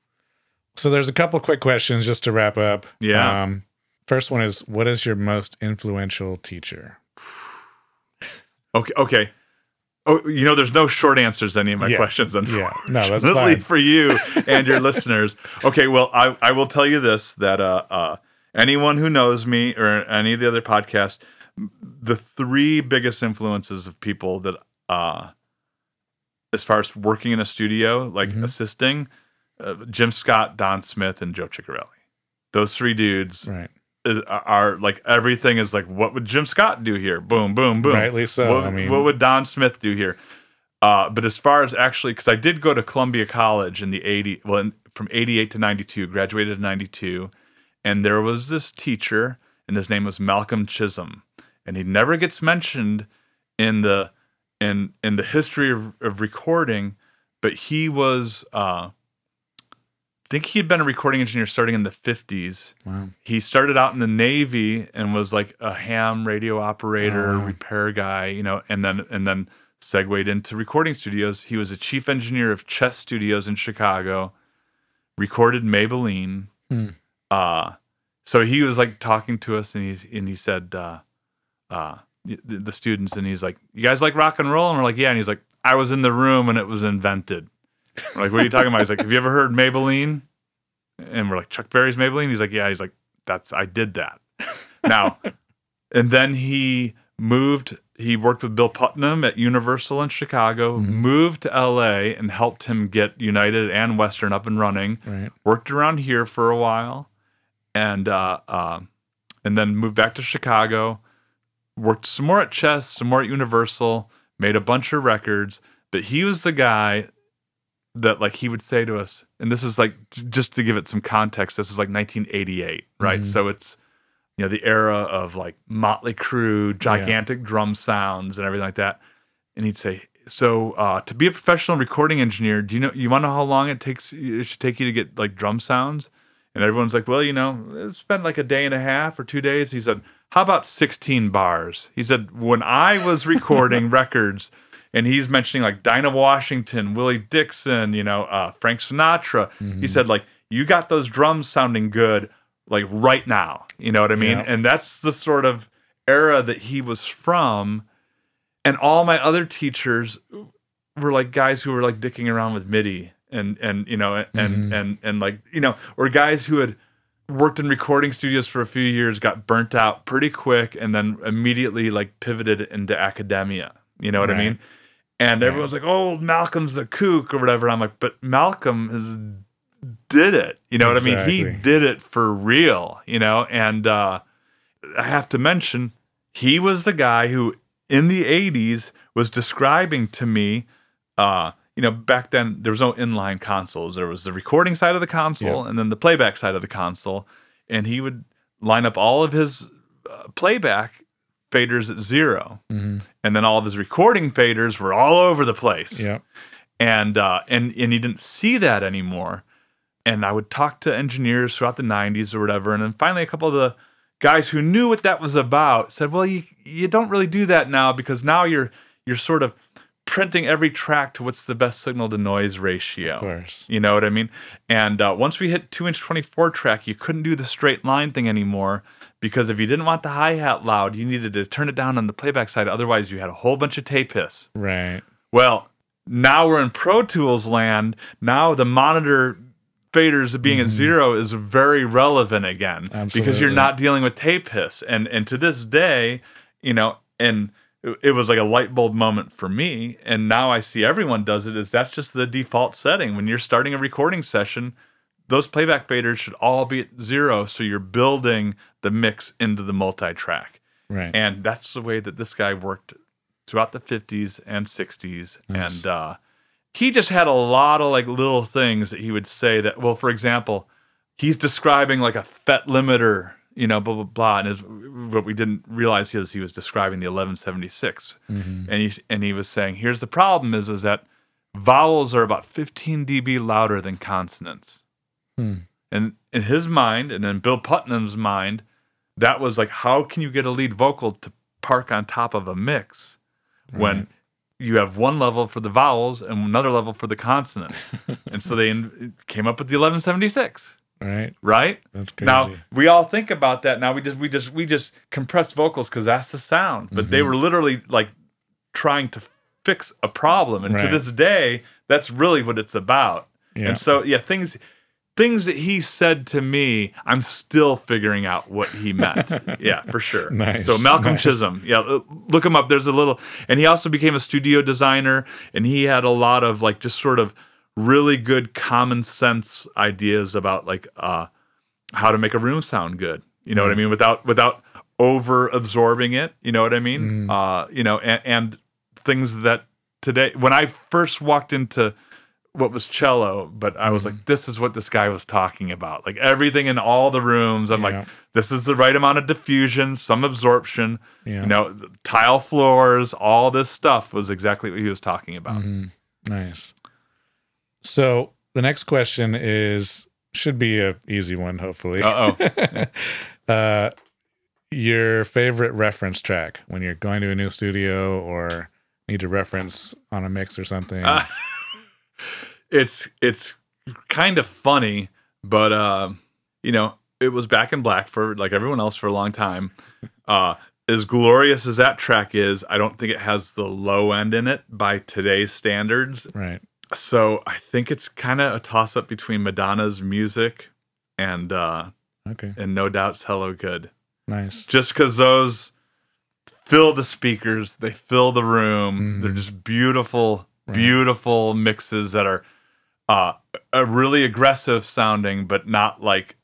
So there's a couple quick questions just to wrap up. Yeah. Um, first one is, what is your most influential teacher? <sighs> Okay, okay. Oh, you know, there's no short answers to any of my Yeah. questions. Yeah. No, that's Unfortunately fine. <laughs> for you and your listeners. Okay, well, I, I will tell you this that uh, uh, anyone who knows me or any of the other podcasts, the three biggest influences of people that, uh, as far as working in a studio, like Mm-hmm. assisting, uh, Jim Scott, Don Smith, and Joe Chiccarelli. Those three dudes Right. is, are like everything is like what would Jim Scott do here? Boom, boom, boom. Rightly so. What, I mean- what would Don Smith do here? Uh, but as far as actually, because I did go to Columbia College in the eighty, well, in, from eighty eight to ninety two, graduated in ninety two, and there was this teacher, and his name was Malcolm Chisholm, and he never gets mentioned in the in in the history of, of recording, but he was. Uh, think he had been a recording engineer starting in the 50s Wow. he started out in the navy and was like a ham radio operator Oh, repair guy you know and then and then segued into recording studios. He was a chief engineer of chess studios in chicago recorded maybelline. Hmm. uh so he was like talking to us and he's and he said uh uh the, the students and he's like you guys like rock and roll? And we're like yeah. And he's like i was in the room when it was invented we're like what are you talking about he's like have you ever heard maybelline and we're like Chuck Berry's Maybelline. He's like, yeah. He's like, that's I did that. Now, and then he moved. He worked with Bill Putnam at Universal in Chicago. Moved to L.A. and helped him get United and Western up and running. Right. Worked around here for a while, and uh, uh, and then moved back to Chicago. Worked some more at Chess, some more at Universal. Made a bunch of records, but he was the guy that like he would say to us and this is like just to give it some context this is like 1988 right? Mhm. so it's you know the era of like Mötley Crüe gigantic drum sounds and everything like that. And he'd say so uh, to be a professional recording engineer do you know you want to know how long it takes it should take you to get like drum sounds? And everyone's like well you know it's been like a day and a half or two days. He said how about 16 bars? He said, when I was recording <laughs> records, and he's mentioning like Dinah Washington, Willie Dixon, you know, uh, Frank Sinatra. Mm-hmm. He said, like, you got those drums sounding good, like right now. You know what I mean? Yeah. And that's the sort of era that he was from. And all my other teachers were like guys who were like dicking around with MIDI and and you know and Mm-hmm. and and like you know or guys who had worked in recording studios for a few years got burnt out pretty quick and then immediately like pivoted into academia you know what i mean and everyone's like oh malcolm's a kook or whatever. I'm like but malcolm has did it. You know what i mean? He did it for real you know? And uh i have to mention he was the guy who in the 80s was describing to me uh you know back then there was no inline consoles. There was the recording side of the console Yeah. and then the playback side of the console. And he would line up all of his uh, playback faders at 0 Mhm. and then all of his recording faders were all over the place Yep. and uh, and and he didn't see that anymore. And I would talk to engineers throughout the '90s or whatever, and then finally a couple of the guys who knew what that was about said, "Well, you you don't really do that now because now you're you're sort of printing every track to what's the best signal to noise ratio." Of course. You know what I mean? And uh, once we hit two inch 24 track, you couldn't do the straight line thing anymore because if you didn't want the hi hat loud, you needed to turn it down on the playback side. Otherwise, you had a whole bunch of tape hiss. Right. Well, now we're in Pro Tools land. Now the monitor faders being at mm-hmm. zero is very relevant again because you're not dealing with tape hiss. And and to this day, you know, and it- it was like a light bulb moment for me. And now I see everyone does it. Is that's just the default setting when you're starting a recording session. Those playback faders should all be at zero, so you're building the mix into the multi-track. Right. And that's the way that this guy worked throughout the 50s and 60s. Nice. And uh, he just had a lot of like little things that he would say that, well, for example, he's describing like a FET limiter, you know, blah, blah, blah. And his, what we didn't realize is he was describing the 1176. Mhm. And, he, and he was saying, here's the problem is, is that vowels are about 15 dB louder than consonants. Hmm. And in his mind, and in Bill Putnam's mind, that was like, how can you get a lead vocal to park on top of a mix when Right. you have one level for the vowels and another level for the consonants? <laughs> and so they came up with the 1176, Right. right? That's crazy. Now we all think about that. Now we just we just we just compress vocals because that's the sound. But Mm-hmm. they were literally like trying to fix a problem, and to this day, that's really what it's about. Yeah. And so yeah, things things that he said to me, I'm still figuring out what he meant. <laughs> yeah, for sure. Nice, So Malcolm nice. Chisholm, yeah, look him up. There's a little, and he also became a studio designer, and he had a lot of like just sort of really good common sense ideas about like uh how to make a room sound good. You know what I mean? Without without over absorbing it. You know what I mean? Uh, you know, and, and things that today when I first walked into what was cello, but I was like, this is what this guy was talking about. Like everything in all the rooms, I'm Yeah. like, this is the right amount of diffusion, some absorption, Yeah. you know, tile floors, all this stuff was exactly what he was talking about. Mhm. Nice. So the next question is should be a easy one, hopefully. Uh oh. <laughs> uh, your favorite reference track when you're going to a new studio or need to reference on a mix or something. Uh, <laughs> it's it's kind of funny, but uh, you know, it was back in black for like everyone else for a long time. <laughs> Uh, as glorious as that track is, I don't think it has the low end in it by today's standards. right. So I think it's kind of a toss up between Madonna's music and uh, Okay. and No Doubt's Hello Good. Nice. Just because those fill the speakers, they fill the room. Mhm. They're just beautiful, Right. beautiful mixes that are uh, a really aggressive sounding, but not like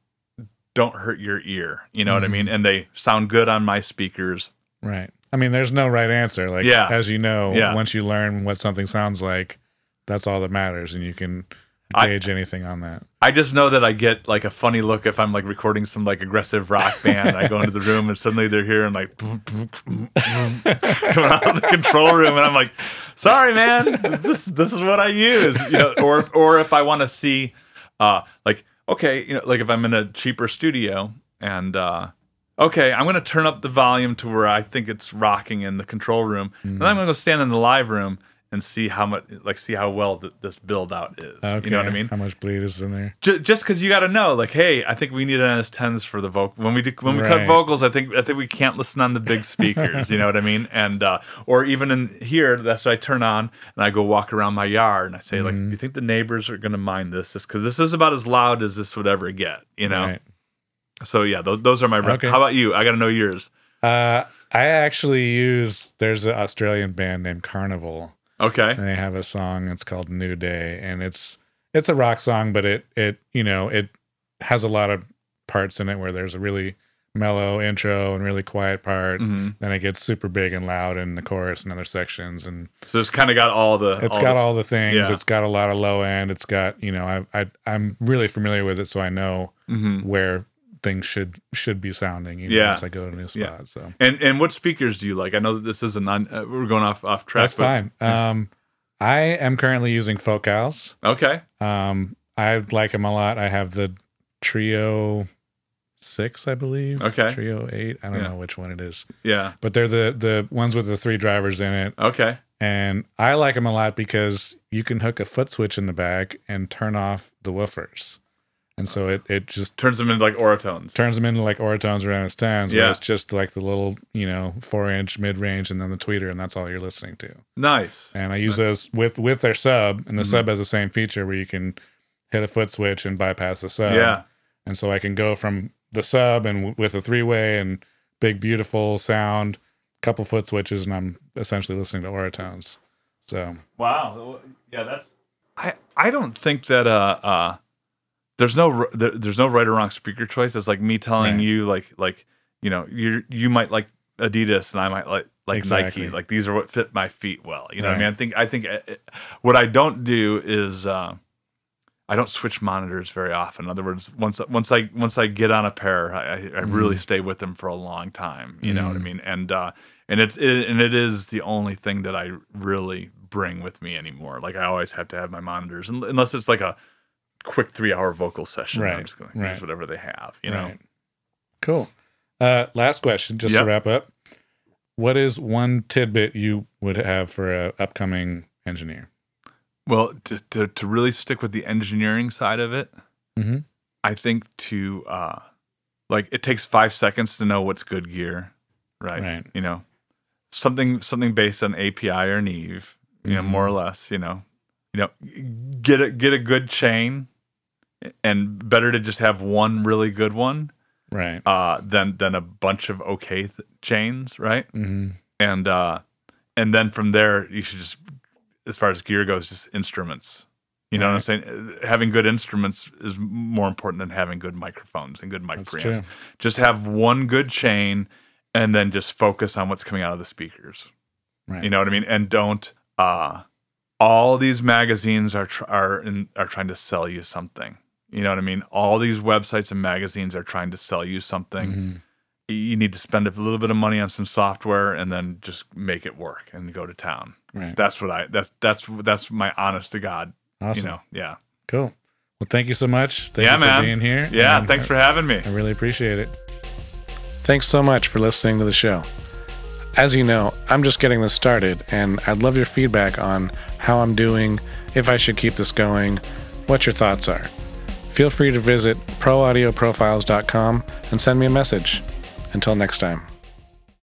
don't hurt your ear. You know what I Mhm. mean? And they sound good on my speakers. Right. I mean, there's no right answer. Like, Yeah. as you know, Yeah. once you learn what something sounds like, that's all that matters, and you can I- anything on that. I just know that I get like a funny look if I'm like recording some like aggressive rock <laughs> band. I go into the room and suddenly they're hearing like boom, boom, boom, coming out of the control room, and I'm like, "Sorry, man, this this is what I use." You know, or or if I want to see, uh, like okay, you know, like if I'm in a cheaper studio and uh, okay, I'm going to turn up the volume to where I think it's rocking in the control room, and then I'm going to go stand in the live room and see how much, like, see how well th- this build out is. Okay. You know what I mean? How much bleed is in there? J- just because you got to know, like, hey, I think we need an NS10s for the vocal. When we do, when we cut vocals, I think I think we can't listen on the big speakers. you know what I mean? <laughs> And uh, or even in here, that's what I turn on and I go walk around my yard and I say, like, Mm-hmm. do you think the neighbors are going to mind this? Because this is about as loud as this would ever get. You know? Right. So yeah, those those are my. Okay. How about you? I got to know yours. Uh, I actually use. There's an Australian band named Karnivool, Okay. and they have a song. It's called New Day, and it's it's a rock song, but it it you know it has a lot of parts in it where there's a really mellow intro and really quiet part. hmm Then it gets super big and loud in the chorus and other sections, and So it's kind of got all the. it's got the- all the things. yeah. It's got a lot of low end. It's got you know I I I'm really familiar with it, so I know Mhm. where things should should be sounding. You know, Yeah. as I go to new Yeah. spots. So And and what speakers do you like? I know that this isn't on. Uh, we're going off off track. that's but- fine. Um, I am currently using Focals. Okay. Um, I like them a lot. I have the Trio six, I believe. Okay. Trio eight. I don't Yeah. know which one it is, Yeah. but they're the the ones with the three drivers in it, Okay. and I like them a lot because you can hook a foot switch in the back and turn off the woofers, and so it it just Turns them into like Auratones. turns them into like Auratones around NS10s, Yeah. it's just like the little you know four inch mid range and then the tweeter, and that's all you're listening to. Nice. and I use those with with their sub, and the Mhm. sub has the same feature where you can hit a foot switch and bypass the sub. Yeah. and so I can go from the sub and w- with a three way and big beautiful sound, couple foot switches, and I'm essentially listening to Auratones. So Wow. Yeah, that's. I I don't think that uh uh there's no there, there's no right or wrong speaker choice. It's like me telling Right. you like like you know you you might like Adidas and I might like like Exactly. Nike. Like these are what fit my feet well. You know what I mean? I think I think uh, uh, what I don't do is. uh I don't switch monitors very often. In other words, once once I once I get on a pair, I, I, I really stay with them for a long time. You know what I Mhm. mean? And uh, and it's it, and it is the only thing that I really bring with me anymore. Like I always have to have my monitors, unless it's like a quick three hour vocal session. I'm Right, just going to right. use whatever they have. You know. right. cool. Uh, last question, just Yep. to wrap up. What is one tidbit you would have for an upcoming engineer? Well, to, to to really stick with the engineering side of it, Mhm. I think to uh, like it takes five seconds to know what's good gear, right? Right. You know, something something based on API or Neve, you know, Mhm. more or less. You know, you know, get a get a good chain, and better to just have one really good one Right. uh, than than a bunch of okay th- chains, right? hmm and uh and then from there you should just as far as gear goes just instruments you know what i'm saying Uh, having good instruments is more important than having good microphones and good mic That's preamps true. just have one good chain and then just focus on what's coming out of the speakers Right. you know what i mean and don't uh all these magazines are tr- are in, are trying to sell you something you know what i mean all these websites and magazines are trying to sell you something Mhm. you need to spend a little bit of money on some software and then just make it work and go to town. Right. That's what I that's that's that's my honest to God. Awesome. You know, yeah, Cool. Well, thank you so much. Thank Yeah, you for man. being here. yeah. and thanks for having me. I really appreciate it. Thanks so much for listening to the show. As you know, I'm just getting this started, and I'd love your feedback on how I'm doing, if I should keep this going, what your thoughts are. Feel free to visit proaudioprofiles.com and send me a message. Until next time.